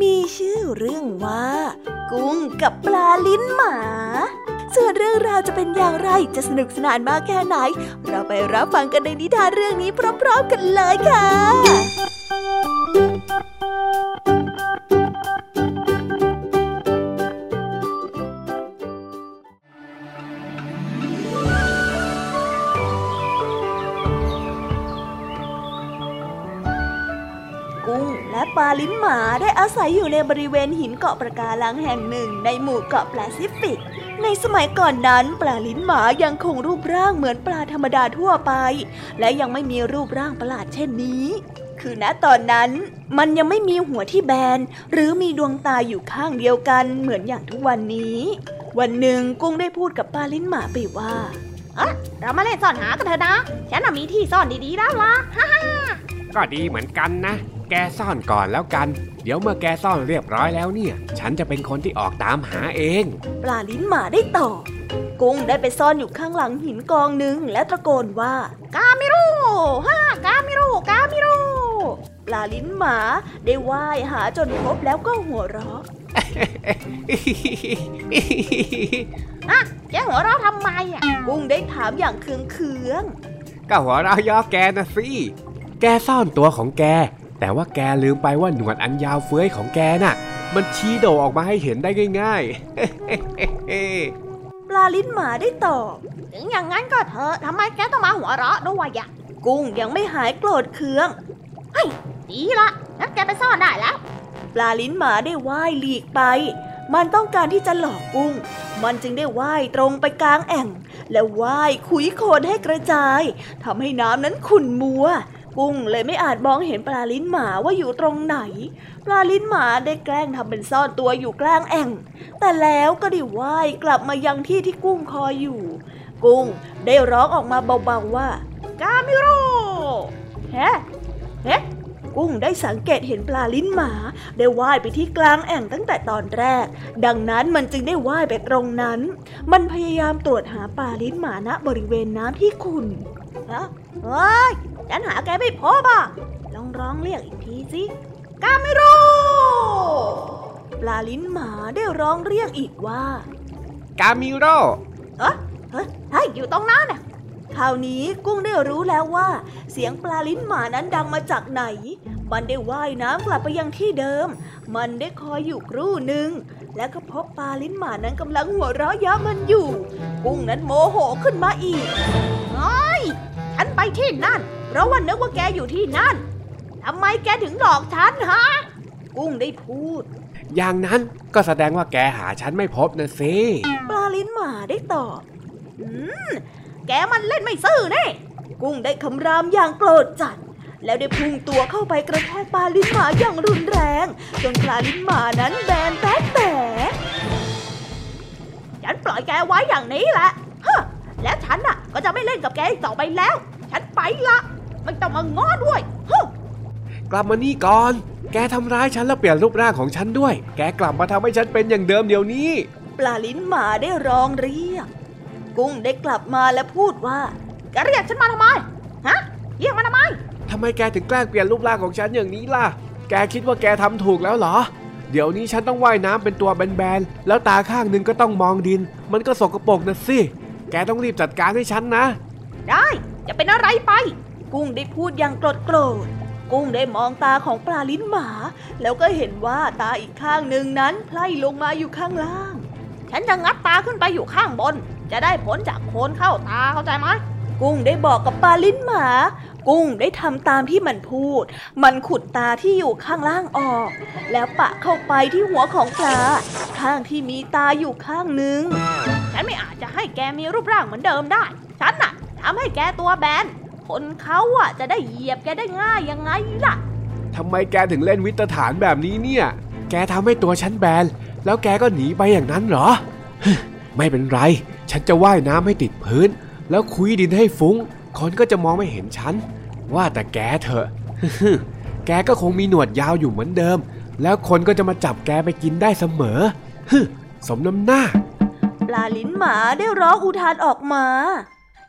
มีชื่อเรื่องว่า กุ้งกับปลาลิ้นหมา ส่วนเรื่องราวจะเป็นอย่างไรจะสนุกสนานมากแค่ไหน เราไปรับฟังกันในนิทานเรื่องนี้พร้อม ๆ กันเลยค่ะ และปลาลิ้นหมาได้อาศัยอยู่ในบริเวณหินเกาะปะการังแห่งหนึ่งในหมู่เกาะแปซิฟิก ในสมัยก่อนนั้น ปลาลิ้นหมายังคงรูปร่างเหมือนปลาธรรมดาทั่วไป และยังไม่มีรูปร่างประหลาดเช่นนี้ คือณตอนนั้น มันยังไม่มีหัวที่แบน หรือมีดวงตาอยู่ข้างเดียวกันเหมือนอย่างทุกวันนี้ วันหนึ่งกุ้งได้พูดกับปลาลิ้นหมาไปว่า
อะเรามาเล่นซ่อนหากันเถอะนะ ฉันน่ะมีที่ซ่อนดีๆแล้วล่ะ
ก็ดีเหมือนกันนะ แกซ่อนก่อนแล้วกัน เดี๋ยวเมื่อแกซ่อนเรียบร้อยแล้วเนี่ย ฉันจะเป็นคนที่ออกตามหาเอง
ปลาลิ้นหมาได้ตอบกุ้งได้ไปซ่อนอยู่ข้างหลังหินกองหนึ่งและตะโกนว่า
กามิรุฮ่ากามิรุกามิรุ
ปลาลิ้นหมาได้ว่ายหาจนพบแล้วก็หัวเราะ
อะแกหัวเราะทำไมอะ
กุ้งได้ถามอย่างเคืองเคือง
ก็หัวเราะย่อแกนะสิ แกซ่อนตัวของแก แต่ว่าแกลืมไปว่าหนวดอันยาวเฟ้ยของแกน่ะ มันชี้โดออกมาให้เห็นได้ง่ายๆ
ๆปลาลิ้นหมาได้ตอบ
ถึงอย่างนั้นก็เถอะทำไมแกต้องมาหัวเราะด้วยอะ
กุ้งยังไม่หายโกรธเคือง
ดีละงั้นแกไปซ่อนได้แล้ว
ปลาลิ้นหมาได้ว่ายหลีกไป มันต้องการที่จะหลอกกุ้ง มันจึงได้ว่ายตรงไปกลางแอ่ง และว่ายขุยโคลนให้กระจายทำให้น้ำนั้นขุ่นมัว กุ้งเลยไม่อาจมองเห็นปลาลิ้นหมาว่าอยู่ตรงไหน ปลาลิ้นหมาได้แกล้งทำเป็นซ่อนตัวอยู่กลางแอ่ง แต่แล้วก็ได้ว่ายกลับมายังที่ที่กุ้งคอยอยู่ กุ้งได้ร้องออกมาเบาๆว่า
กามิโรุ
เฮ้เฮ้กุ้งได้สังเกตเห็นปลาลิ้นหมา ได้ว่ายไปที่กลางแอ่งตั้งแต่ตอนแรก ดังนั้นมันจึงได้ว่ายไปตรงนั้น มันพยายามตรวจหาปลาลิ้นหมาณบริเวณน้ำที่ขุ่นฮะเฮ้ย ฉันหาแกไม่พบอะลองร้องเรียกอีกทีสิกาไม่รู้ปลาลิ้นหมาได้ร้องเรียกอีกว่า
กามิโร
เอะเฮ้ยเฮ้ยอยู่ตรงนั้นน่ะคราวนี้กุ้งได้รู้แล้วว่า เสียงปลาลิ้นหมานั้นดังมาจากไหน มันได้ว่ายน้ำกลับไปยังที่เดิม มันได้คอยอยู่ครู่หนึ่ง และก็พบปลาลิ้นหมานั้นกำลังหัวเราะเยาะมันอยู่ กุ้งนั้นโมโหขึ้นมาอีก
เฮ้ย ฉันไปที่นั่นพ
เพราะว่านึกว่าแกอยู่ที่นั่นทำไมแกถึงหลอกฉันฮะ กุ้งได้พูด
อย่างนั้นก็แสดงว่าแกหาฉันไม่พบนะสิ
ปลาลิ้นหมาได้ตอบอืมแกมันเล่นไม่ซื่อแน่กุ้งได้คำรามอย่างโกรธจัด แล้วได้พุ่งตัวเข้าไปกระแทกปลาลิ้นหมาอย่างรุนแรง จนปลาลิ้นหมานั้นแบนแต๊ะแต่ฉันปล่อยแกไว้อย่างนี้แหละฮะและฉันน่ะ ก็จะไม่เล่นกับแกอีกต่อไปแล้ว ฉันไปละไม่ต้องมาง้อด้วยฮะ
กลับมานี่ก่อน แกทำร้ายฉันแล้วเปลี่ยนรูปร่างของฉันด้วย แกกลับมาทำให้ฉันเป็นอย่างเดิมเดี๋ยวนี้
ปลาลิ้นหมาได้ร้องเรียก กุ้งได้กลับมาและพูดว่า แกเรียกฉันมาทำไม ฮะ เรียกมาทำไม
ทำไมแกถึงแกล้งเปลี่ยนรูปร่างของฉันอย่างนี้ล่ะ แกคิดว่าแกทำถูกแล้วเหรอ เดี๋ยวนี้ฉันต้องว่ายน้ำเป็นตัวแบนๆ แล้วตาข้างหนึงก็ต้องมองดิน มันก็สกปรกนะสิ แกต้องรีบจัดการให้ฉันนะ
ได้จะเป็นอะไรไป กุ้งได้พูดอย่างโกรธโกรธกุ้งได้มองตาของปลาลิ้นหมา แล้วก็เห็นว่าตาอีกข้างหนึ่งนั้นไพล่ลงมาอยู่ข้างล่าง ฉันจะงัดตาขึ้นไปอยู่ข้างบน จะได้ผลจากโคนเข้าตาเข้าใจไหมกุ้งได้บอกกับปลาลิ้นหมา กุ้งได้ทำตามที่มันพูด มันขุดตาที่อยู่ข้างล่างออก แล้วปะเข้าไปที่หัวของปลา ข้างที่มีตาอยู่ข้างหนึ่งฉันไม่อาจจะให้แกมีรูปร่างเหมือนเดิมได้ ฉันน่ะทำให้แกตัวแบน คนเขาอะจะได้เหยียบแกได้ง่ายยังไงล่ะ
ทำไมแกถึงเล่นวิตฐานแบบนี้เนี่ย แกทำให้ตัวฉันแบน แล้วแกก็หนีไปอย่างนั้นเหรอ ไม่เป็นไร ฉันจะว่ายน้ำให้ติดพื้น แล้วคุยดินให้ฟุ้ง คนก็จะมองไม่เห็นฉัน ว่าแต่แกเถอะ แกก็คงมีหนวดยาวอยู่เหมือนเดิม แล้วคนก็จะมาจับแกไปกินได้เสมอฮึสมน้ำหน้า
ปลาลิ้นหมาได้ร้องอุทานออกมา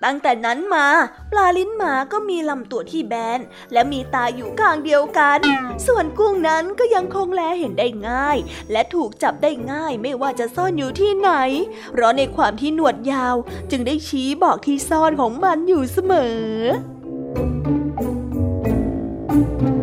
ตั้งแต่นั้นมา ปลาลิ้นหมาก็มีลำตัวที่แบน และมีตาอยู่ข้างเดียวกัน ส่วนกุ้งนั้นก็ยังคงแลเห็นได้ง่าย และถูกจับได้ง่ายไม่ว่าจะซ่อนอยู่ที่ไหน เพราะในความที่หนวดยาวจึงได้ชี้บอกที่ซ่อนของมันอยู่เสมอว้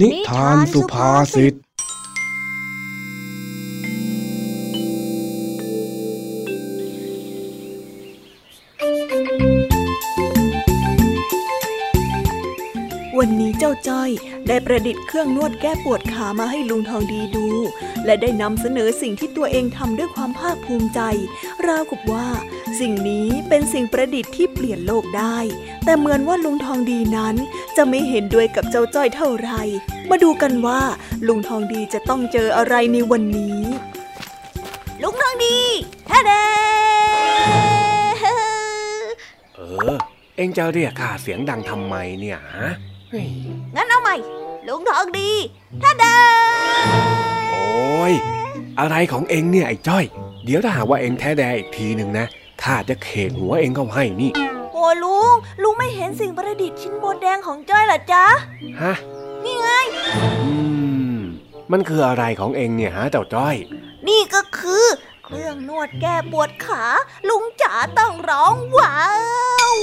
นิทานสุภาษิต
วันนี้เจ้าจ้อยได้ประดิษฐ์เครื่องนวดแก้ปวดขามาให้ลุงทองดีดู และได้นำเสนอสิ่งที่ตัวเองทำด้วยความภาคภูมิใจ ราวกับว่า สิ่งนี้เป็นสิ่งประดิษฐ์ที่เปลี่ยนโลกได้ แต่เหมือนว่าลุงทองดีนั้นจะไม่เห็นด้วยกับเจ้าจ้อยเท่าไหร่มาดูกันว่า ลุงทองดีจะต้องเจออะไรในวันนี้ ลุงทองดีท่าเด
เออ เอ็งจะเรียกข้าเสียงดังทำไมเนี่ยฮะเฮ้ย
งั้นเอาใหม่ ลุงทองดีท่าเด
โอ้ยอะไรของเอ็งเนี่ยไอ้จ้อย เดี๋ยวถ้าหากว่าเอ็งแท้แดอีกทีหนึ่งนะ ข้าจะเขกหัวเอ็งเข้าให้นี่
โอ้ลุง ลุงไม่เห็นสิ่งประดิษฐ์ชิ้นโบนแดงของจ้อยเหรอจ๊ะ
ฮะ
นี่ไง
อืม มันคืออะไรของเอ็งเนี่ยฮะเจ้าจ้อย
นี่ก็คือ เครื่องนวดแก้ปวดขา ลุงจ๋าต้องร้องว้าว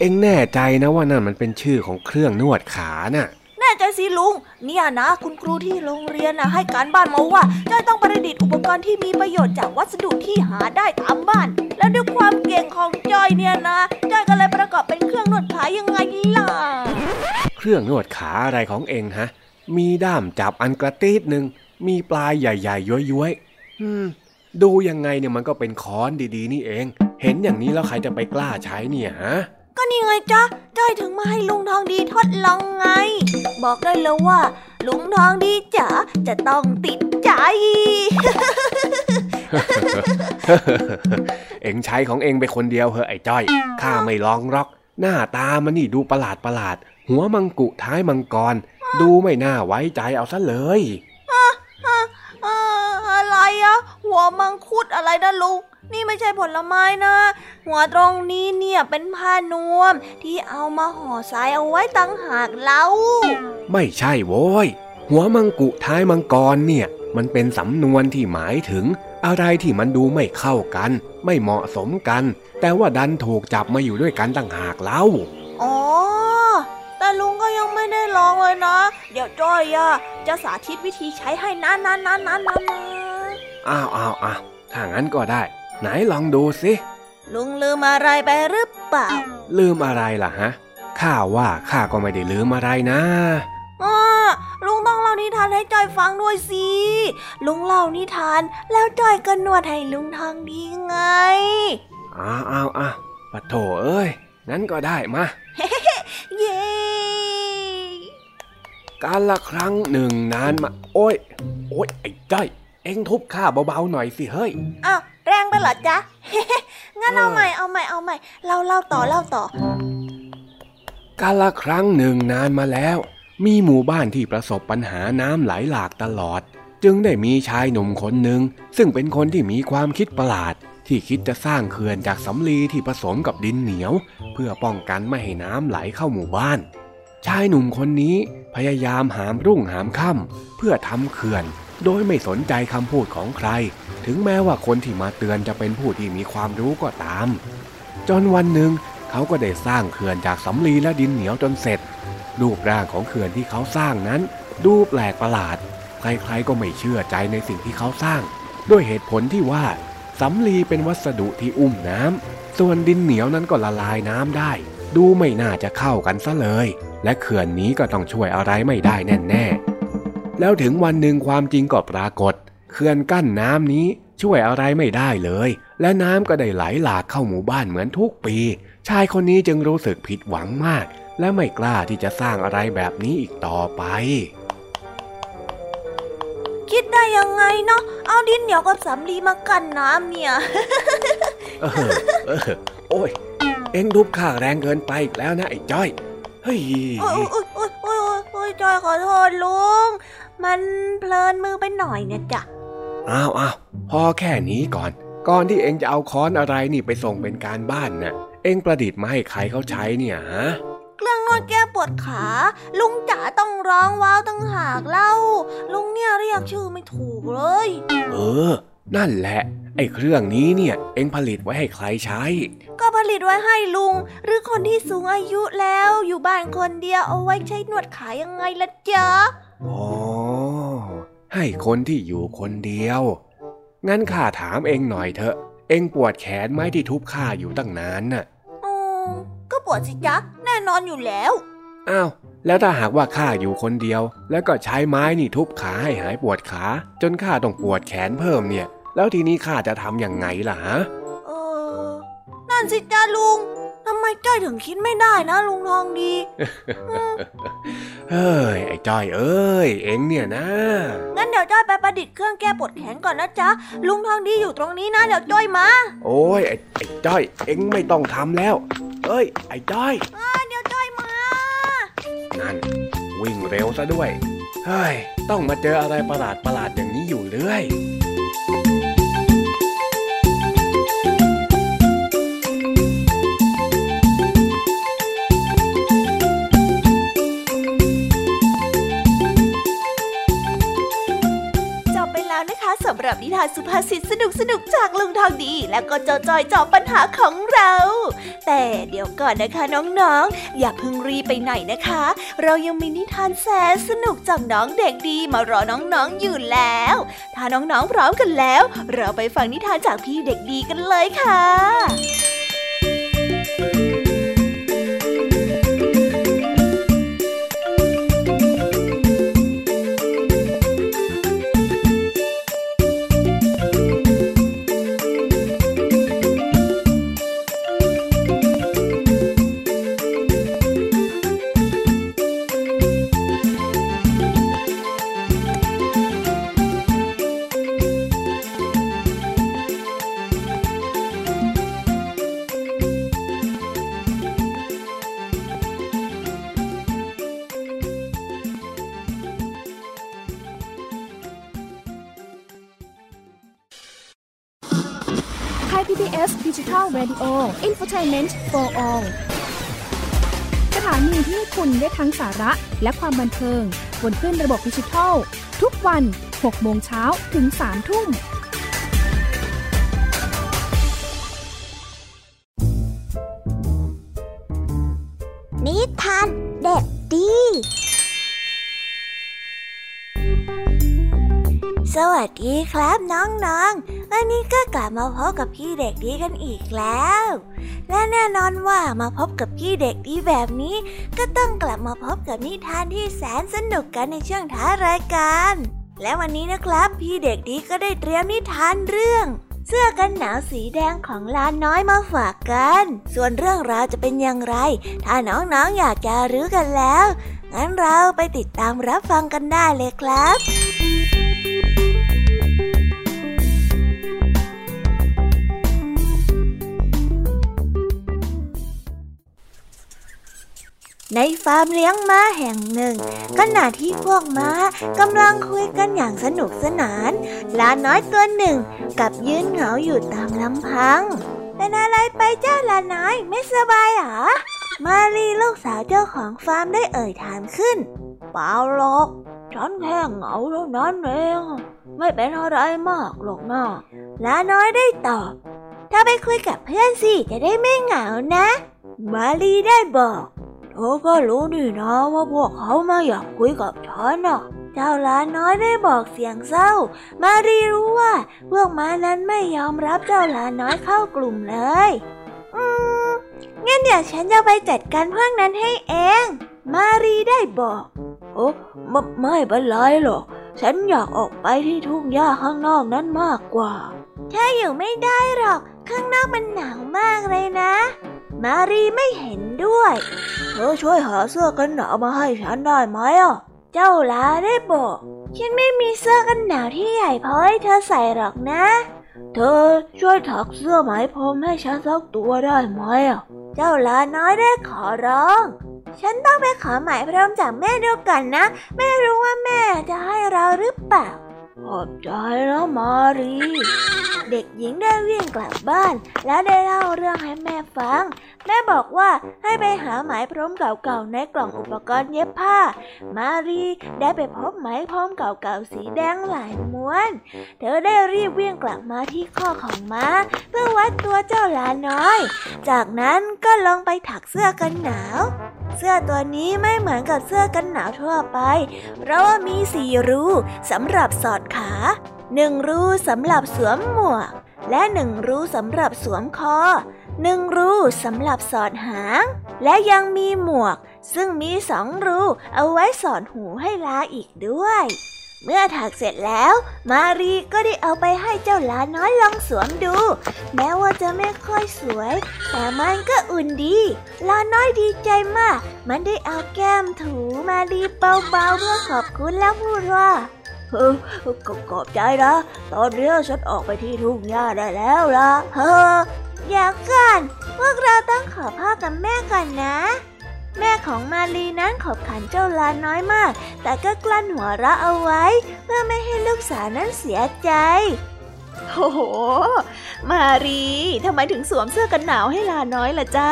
เอ็งแน่ใจนะว่านั่นมันเป็นชื่อของเครื่องนวดขาน่ะ
แน่ใจสิลุง เนี่ยนะ คุณครูที่โรงเรียนนะให้การบ้านมาว่าจอยต้องประดิษฐ์อุปกรณ์ที่มีประโยชน์จากวัสดุที่หาได้ตามบ้าน และด้วยความเก่งของจอยเนี่ยนะจอยก็เลยประกอบเป็นเครื่องนวดขายังไงล่ะ
เครื่องนวดขาอะไรของเองฮะ มีด้ามจับอันกระตีดหนึ่งมีปลายใหญ่ๆย้อยๆอืมดูยังไงเนี่ยมันก็เป็นค้อนดีๆ นี่เอง เห็นอย่างนี้แล้วใครจะไปกล้าใช้เนี่ยฮะ
ก็นี่ไงจ๊ะจ้อยถึงมาให้ลุงทองดีทดลองไง บอกได้เลยว่า ลุงทองดีจ๋าจะต้องติดใจ
เอ็งใช้ของเอ็งไปคนเดียวเหอะไอ้จ้อย ข้าไม่ลองหรอก หน้าตามันนี่ดูประหลาดประหลาด หัวมังกุท้ายมังกร ดูไม่น่าไว้ใจเอาซะเลย
อ่าอะไรอะหัวมังคุดอะไรนะลุง นี่ไม่ใช่ผลไม้นะ หัวตรงนี้เนี่ยเป็นผ้านวม ที่เอามาห่อทรายเอาไว้ตั้งหากเล่า
ไม่ใช่โว้ย หัวมังกุท้ายมังกรเนี่ย มันเป็นสำนวนที่หมายถึง อะไรที่มันดูไม่เข้ากัน ไม่เหมาะสมกัน แต่ว่าดันถูกจับมาอยู่ด้วยกันต่างหากเล่า
อ๋อแต่ลุงก็ยังไม่ได้ลองเลยนะ เดี๋ยวจ้อยอะจะสาธิตวิธีใช้ให้นานๆๆๆๆๆ
อ้าวอ้าวอ้าวถ้างั้นก็ได้ ไหนลองดูสิ
ลุงลืมอะไรไปหรือเปล่า
ลืมอะไรล่ะฮะ ข้าว่าข้าก็ไม่ได้ลืมอะไรนะ
อ่าลุงต้องเล่านิทานให้จอยฟังด้วยสิ ลุงเล่านิทานแล้วจอยก็นวดให้ลุงทางดีไง
อ้าวอ้าวอ้าวปะโถเอ้ย งั้นก็ได้มา
เย้
การละครั้งหนึ่งนานมา โอ้ย โอ้ยไอ้จ้อย เอ็งทุบข้าเบาๆหน่อยสิเฮ้ย
อ้าวแรงไปเหรอจ๊ะงั้นเอา
เออ
ใหม่เอาใหม่เอาใหม่เล่าเล่าต่อเล่าต่อ
การละครั้งหนึ่งนานมาแล้ว มีหมู่บ้านที่ประสบปัญหาน้ำไหลหลากตลอด จึงได้มีชายหนุ่มคนหนึ่ง ซึ่งเป็นคนที่มีความคิดประหลาด ที่คิดจะสร้างเขื่อนจากสำลีที่ผสมกับดินเหนียว เพื่อป้องกันไม่ให้น้ำไหลเข้าหมู่บ้าน ชายหนุ่มคนนี้พยายามหามรุ่งหามค่ำเพื่อทำเขื่อน โดยไม่สนใจคำพูดของใคร ถึงแม้ว่าคนที่มาเตือนจะเป็นผู้ที่มีความรู้ก็ตาม จนวันหนึ่งเขาก็ได้สร้างเขื่อนจากสำลีและดินเหนียวจนเสร็จ รูปร่างของเขื่อนที่เขาสร้างนั้น ดูแปลกประหลาด ใครๆก็ไม่เชื่อใจในสิ่งที่เขาสร้าง ด้วยเหตุผลที่ว่าสำลีเป็นวัสดุที่อุ้มน้ำ ส่วนดินเหนียวนั้นก็ละลายน้ำได้ ดูไม่น่าจะเข้ากันซะเลย และเขื่อนนี้ก็ต้องช่วยอะไรไม่ได้แน่ๆ แล้วถึงวันหนึ่งความจริงก็ปรากฏเขื่อนกั้นน้ำนี้ช่วยอะไรไม่ได้เลย และน้ำก็ได้ไหลหลากเข้าหมู่บ้านเหมือนทุกปี ชายคนนี้จึงรู้สึกผิดหวังมาก และไม่กล้าที่จะสร้างอะไรแบบนี้อีกต่อไป
คิดได้ยังไงเนาะเอาดินเหนียวกับสำลีมากันน้ำเนี่ย
เออเออโอ้ยเอ็งทุบข้าแรงเกินไปอีกแล้วนะไอ้จ้อยเฮ้ย
โอ้ยโอ้ยโอ้ยโอ้ยโอ้ยโอ้ยจอยขอโทษลุง มันเพลินมือไปหน่อยเนี่ยจ้ะ
อ้าวอ้าวพอแค่นี้ก่อน ก่อนที่เอ็งจะเอาค้อนอะไรนี่ไปส่งเป็นการบ้านน่ะ เอ็งประดิษฐ์มาให้ใครเขาใช้เนี่ยฮะ
เครื่องนวดแก้ปวดขา ลุงจ๋าต้องร้องว้าวตั้งหากเล่า ลุงเนี่ยเรียกชื่อไม่ถูกเลย
เออ นั่นแหละ ไอ้เครื่องนี้เนี่ย เอ็งผลิตไว้ให้ใครใช้
ก็ผลิตไว้ให้ลุง หรือคนที่สูงอายุแล้วอยู่บ้านคนเดียวเอาไว้ใช้นวดขายังไงล่ะจ๊ะ
อ๋อ ให้คนที่อยู่คนเดียว งั้นข้าถามเอ็งหน่อยเถอะ เอ็งปวดแขนไหมที่ทุบข้าอยู่ตั้งนานน่ะ
อ๋อก็ปวดสิจ๊ะแน่นอนอยู่แล้ว
อ้าว แล้วถ้าหากว่าข้าอยู่คนเดียว แล้วก็ใช้ไม้นี่ทุบขาให้หายปวดขา จนข้าต้องปวดแขนเพิ่มเนี่ย แล้วทีนี้ข้าจะทำยังไงล่ะฮะ
เออ นั่นสิจ้าลุงทำไมจ้อยถึงคิดไม่ได้นะลุงทองดี
เฮ้ยไอ้จ้อยเอ้ยเอ็งเนี่ยนะ
งั้นเดี๋ยวจ้อยไปประดิษฐ์เครื่องแก้ปวดแขนก่อนนะจ๊ะ ลุงทองดีอยู่ตรงนี้นะเดี๋ยวจ้อยมา
โอ้ยไอ้ไอ้จ้อย เอ็งไม่ต้องทำแล้ว เอ้ย ไอ้จ้อย
อ่าเดี๋ยวจ้อยมา
นั่น วิ่งเร็วซะด้วย เฮ้ย ต้องมาเจออะไรประหลาดประหลาดๆอย่างนี้อยู่เรื่อยำ
หรับนิทานสุภาษิตสนุกสนุกจากลุงทองดี และก็เจ้าจอยจอบปัญหาของเรา แต่เดี๋ยวก่อนนะคะน้องๆ อย่าเพิ่งรีไปไหนนะคะ เรายังมีนิทานแสนสนุกจากน้องเด็กดีมารอน้องๆอยู่แล้ว ถ้าน้องๆพร้อมกันแล้ว เราไปฟังนิทานจากพี่เด็กดีกันเลยค่ะ
Radio Infotainment for all สถานีที่คุณได้ทั้งสาระและความบันเทิงบนคลื่นระบบดิจิทัล ทุกวัน 6 โมงเช้าถึง 3 ทุ่ม
วัสดีครับน้องๆ วันนี้ก็กลับมาพบกับพี่เด็กดีกันอีกแล้ว และแน่นอนว่ามาพบกับพี่เด็กดีแบบนี้ ก็ต้องกลับมาพบกับนิทานที่แสนสนุกกันในช่วงท้ารายการ และวันนี้นะครับพี่เด็กดีก็ได้เตรียมนิทานเรื่อง เสื้อกันหนาวสีแดงของลานน้อยมาฝากกัน ส่วนเรื่องราวจะเป็นอย่างไร ถ้าน้องๆออยากจะรู้กันแล้ว งั้นเราไปติดตามรับฟังกันได้เลยครับ ในฟาร์มเลี้ยงม้าแห่งหนึ่งขณะที่พวกม้ากำลังคุยกันอย่างสนุกสนานลาน้อยตัวหนึ่งกับยืนเหงาอยู่ตามลำพัง เป็นอะไรไปเจ้าลาน้อยไม่สบายหรอ มารีลูกสาวเจ้าของฟาร์มได้เอ่ยถามขึ้น เปล่าหรอกฉันแค่เหงาเท่านั้นเองไม่เป็นอะไรมากหรอกนะลาน้อยได้ตอบ ถ้าไปคุยกับเพื่อนสิจะได้ไม่เหงานะ มารีได้บอก เธอก็รู้นี่นะว่าพวกเขามาอยากคุยกับฉันน่ะเจ้าล้านน้อยได้บอกเสียงเศร้า มารีรู้ว่า พวกม้านั้นไม่ยอมรับเจ้าล้านน้อยเข้ากลุ่มเลย อืมงั้นเดี๋ยวฉันจะไปจัดการพวกนั้นให้เอง มารีได้บอก โอ้ไม่ไม่เป็นไรหรอก ฉันอยากออกไปที่ทุ่งหญ้าข้างนอกนั้นมากกว่าแค่อยู่ไม่ได้หรอก ข้างนอกมันหนาวมากเลยนะ มารีไม่เห็นด้วย เธอช่วยหาเสื้อกันหนาวมาให้ฉันได้ไหมอะ เจ้าลาได้บอก ฉันไม่มีเสื้อกันหนาวที่ใหญ่พอให้เธอใส่หรอกนะ เธอช่วยถักเสื้อไหมพรมให้ฉันสักตัวได้ไหมอะ เจ้าลาน้อยได้ขอร้อง ฉันต้องไปขอหมายพรมจากแม่ดูก่อนนะ ไม่รู้ว่าแม่จะให้เราหรือเปล่าขอบใจนะมารี เด็กหญิงได้วิ่งกลับบ้าน แล้วได้เล่าเรื่องให้แม่ฟัง แม่บอกว่าให้ไปหาไหมพรมเก่าๆในกล่องอุปกรณ์เย็บผ้า มารีได้ไปพบไหมพรมเก่าๆสีแดงหลายม้วน เธอได้รีบวิ่งกลับมาที่ข้อของม้า เพื่อวัดตัวเจ้าลาน้อย จากนั้นก็ลองไปถักเสื้อกันหนาว เสื้อตัวนี้ไม่เหมือนกับเสื้อกันหนาวทั่วไป เพราะว่ามีสี่รูสำหรับสอดขาหนึ่งรูสำหรับสวมหมวก และหนึ่งรูสำหรับสวมคอ หนึ่งรูสำหรับสอดหาง และยังมีหมวก ซึ่งมีสองรูเอาไว้สอดหูให้ลาอีกด้วย เมื่อถักเสร็จแล้ว มารีก็ได้เอาไปให้เจ้าลาน้อยลองสวมดู แม้ว่าจะไม่ค่อยสวย แต่มันก็อุ่นดี ลาน้อยดีใจมาก มันได้เอาแก้มถูมารีเบาๆเพื่อขอบคุณแล้วพูดว่าเออขอบใจนะ ตอนนี้ฉันออกไปที่ทุ่งหญ้าได้แล้วล่ะเฮ้ ออย่าก่อน พวกเราต้องขอพ่อกับแม่ก่อนนะ แม่ของมารีนั้นขอบขันเจ้าลาน้อยมาก แต่ก็กลั้นหัวเราะเอาไว้ เพื่อไม่ให้ลูกสาวนั้นเสียใจ โอ้โห มารีทำไมถึงสวมเสื้อกันหนาวให้ลาน้อยล่ะจ๊ะ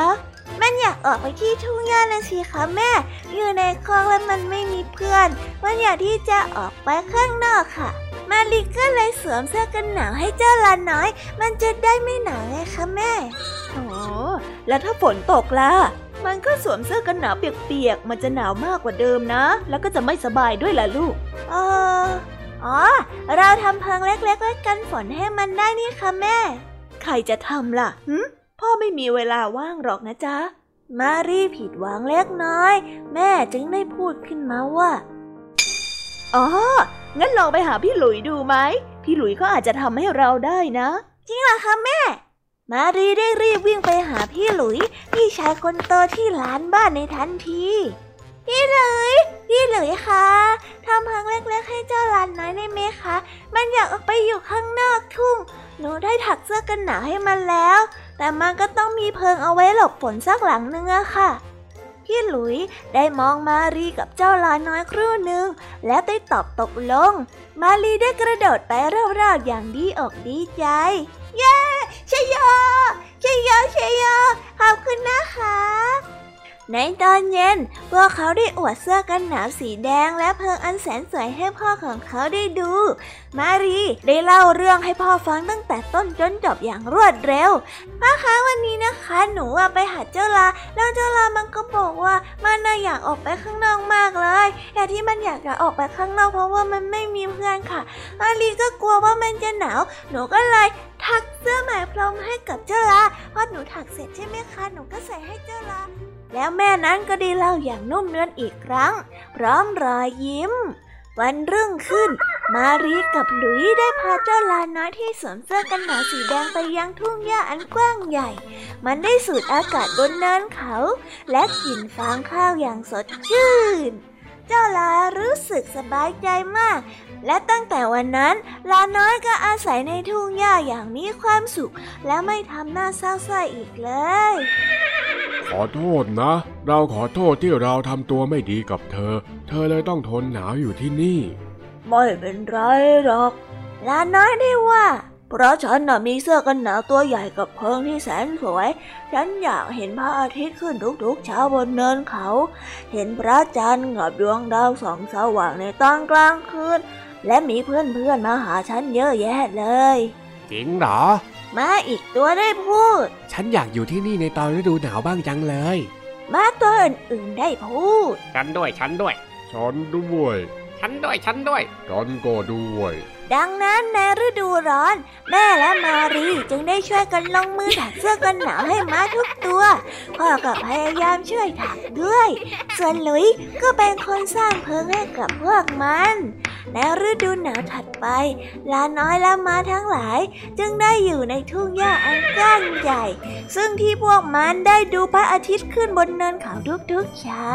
มันอยากออกไปที่ทุ่งหญ้านะสิคะแม่ อยู่ในคลองแล้วมันไม่มีเพื่อน มันอยากที่จะออกไปข้างนอกค่ะ มารีก็เลยสวมเสื้อกันหนาวให้เจ้าลาน้อย มันจะได้ไม่หนาวไงคะแม่
อ๋อแล้วถ้าฝนตกล่ะ มันก็สวมเสื้อกันหนาวเปียกๆ มันจะหนาวมากกว่าเดิมนะ แล้วก็จะไม่สบายด้วยล่ะลูก
เอออ๋อ เราทำเพิงเล็กๆไว้กันฝนให้มันได้นี่คะแม่
ใครจะทำล่ะหึพ่อไม่มีเวลาว่างหรอกนะจ๊ะ
มารีผิดหวังเล็กน้อย แม่จึงได้พูดขึ้นมาว่า
อ๋อ งั้นลองไปหาพี่หลุยดูไหม พี่หลุยเขาอาจจะทำให้เราได้นะ
จริงเหรอคะแม่ มารีได้รีบวิ่งไปหาพี่หลุย พี่ชายคนโตที่ร้านบ้านในทันที พี่หลุย พี่หลุยคะทำพังเล็กๆให้เจ้าหลานน้อยได้ไหมคะ มันอยากออกไปอยู่ข้างนอกทุ่ง หนูได้ถักเสื้อกันหนาวให้มันแล้ว แต่มันก็ต้องมีเพิงเอาไว้หลบฝนสักหลังนึงอะค่ะ พี่หลุยได้มองมารีกับเจ้าลาน้อยครู่หนึ่งและได้ตอบตกลง มารีได้กระโดดไปรอบๆอย่างดีอกดีใจ เย้ชยโยชยโยชยโยขอบคุณนะคะ ในตอนเย็น พวกเขาได้อวดเสื้อกันหนาวสีแดงและเพลิงอันแสนสวยให้พ่อของเขาได้ดู มารีได้เล่าเรื่องให้พ่อฟังตั้งแต่ต้นจนจบอย่างรวดเร็วพ่อคะวันนี้นะคะ หนูไปหาเจ้าลา แล้วเจ้าลามันก็บอกว่ามันน่ะอยากออกไปข้างนอกมากเลยแต่ที่มันอยากจะออกไปข้างนอกเพราะว่ามันไม่มีเพื่อนค่ะ มารีก็กลัวว่ามันจะหนาว หนูก็เลยถักเสื้อไหมพรมให้กับเจ้าลาพอหนูถักเสร็จใช่ไหมคะ หนูก็ใส่ให้เจ้าลา แล้วแม่นั้นก็ได้เล่าอย่างนุ่มเนืออีกครั้ง พร้อมรอยยิ้ม วันรุ่งขึ้น มารีกับหลุยได้พาเจ้าลาน้อยที่สวมเสื้อกันหนาวสีแดงไปยังทุ่งหญ้าอันกว้างใหญ่ มันได้สูดอากาศบนเนินเขา และกลิ่นฟางข้าวอย่างสดชื่น เจ้าลารู้สึกสบายใจมาก และตั้งแต่วันนั้นลาน้อยก็อาศัยในทุ่งหญ้าอย่างมีความสุข และไม่ทำหน้าเศร้าส้อยอีกเลย
ขอโทษนะ เราขอโทษที่เราทำตัวไม่ดีกับเธอ เธอเลยต้องทนหนาวอยู่ที่นี่
ไม่เป็นไรหรอกลาน้อยได้ว่า เพราะฉันน่ะมีเสื้อกันหนาวตัวใหญ่กับเพิงที่แสนสวย ฉันอยากเห็นพระอาทิตย์ขึ้นทุกๆเช้าบนเนินเขา เห็นพระจันทร์กับดวงดาวส่องสว่างในตอนกลางคืน และมีเพื่อนๆมาหาฉันเยอะแยะเลย
จริงเหรอ
มาอีกตัวได้พูด
ฉันอยากอยู่ที่นี่ในตอนฤดูหนาวบ้างจังเลย
มาตัวอื่นๆได้พูด
ฉันด้วยฉันด้วย
ฉันด้วย
ฉันด้วยฉันด้วย
ฉันก็ด้วย
ดังนั้นในฤดูร้อน แม่และมารีจึงได้ช่วยกันลงมือถักเสื้อกันหนาวให้ม้าทุกตัวพ่อก็พยายามช่วยถักด้วย ส่วนหลุยก็เป็นคนสร้างเพิงให้กับพวกมัน และฤดูหนาวถัดไปลาน้อยและม้าทั้งหลาย จึงได้อยู่ในทุ่งหญ้าอันกว้างใหญ่ ซึ่งที่พวกมันได้ดูพระอาทิตย์ขึ้นบนเนินเขาทุกๆเช้า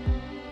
ไ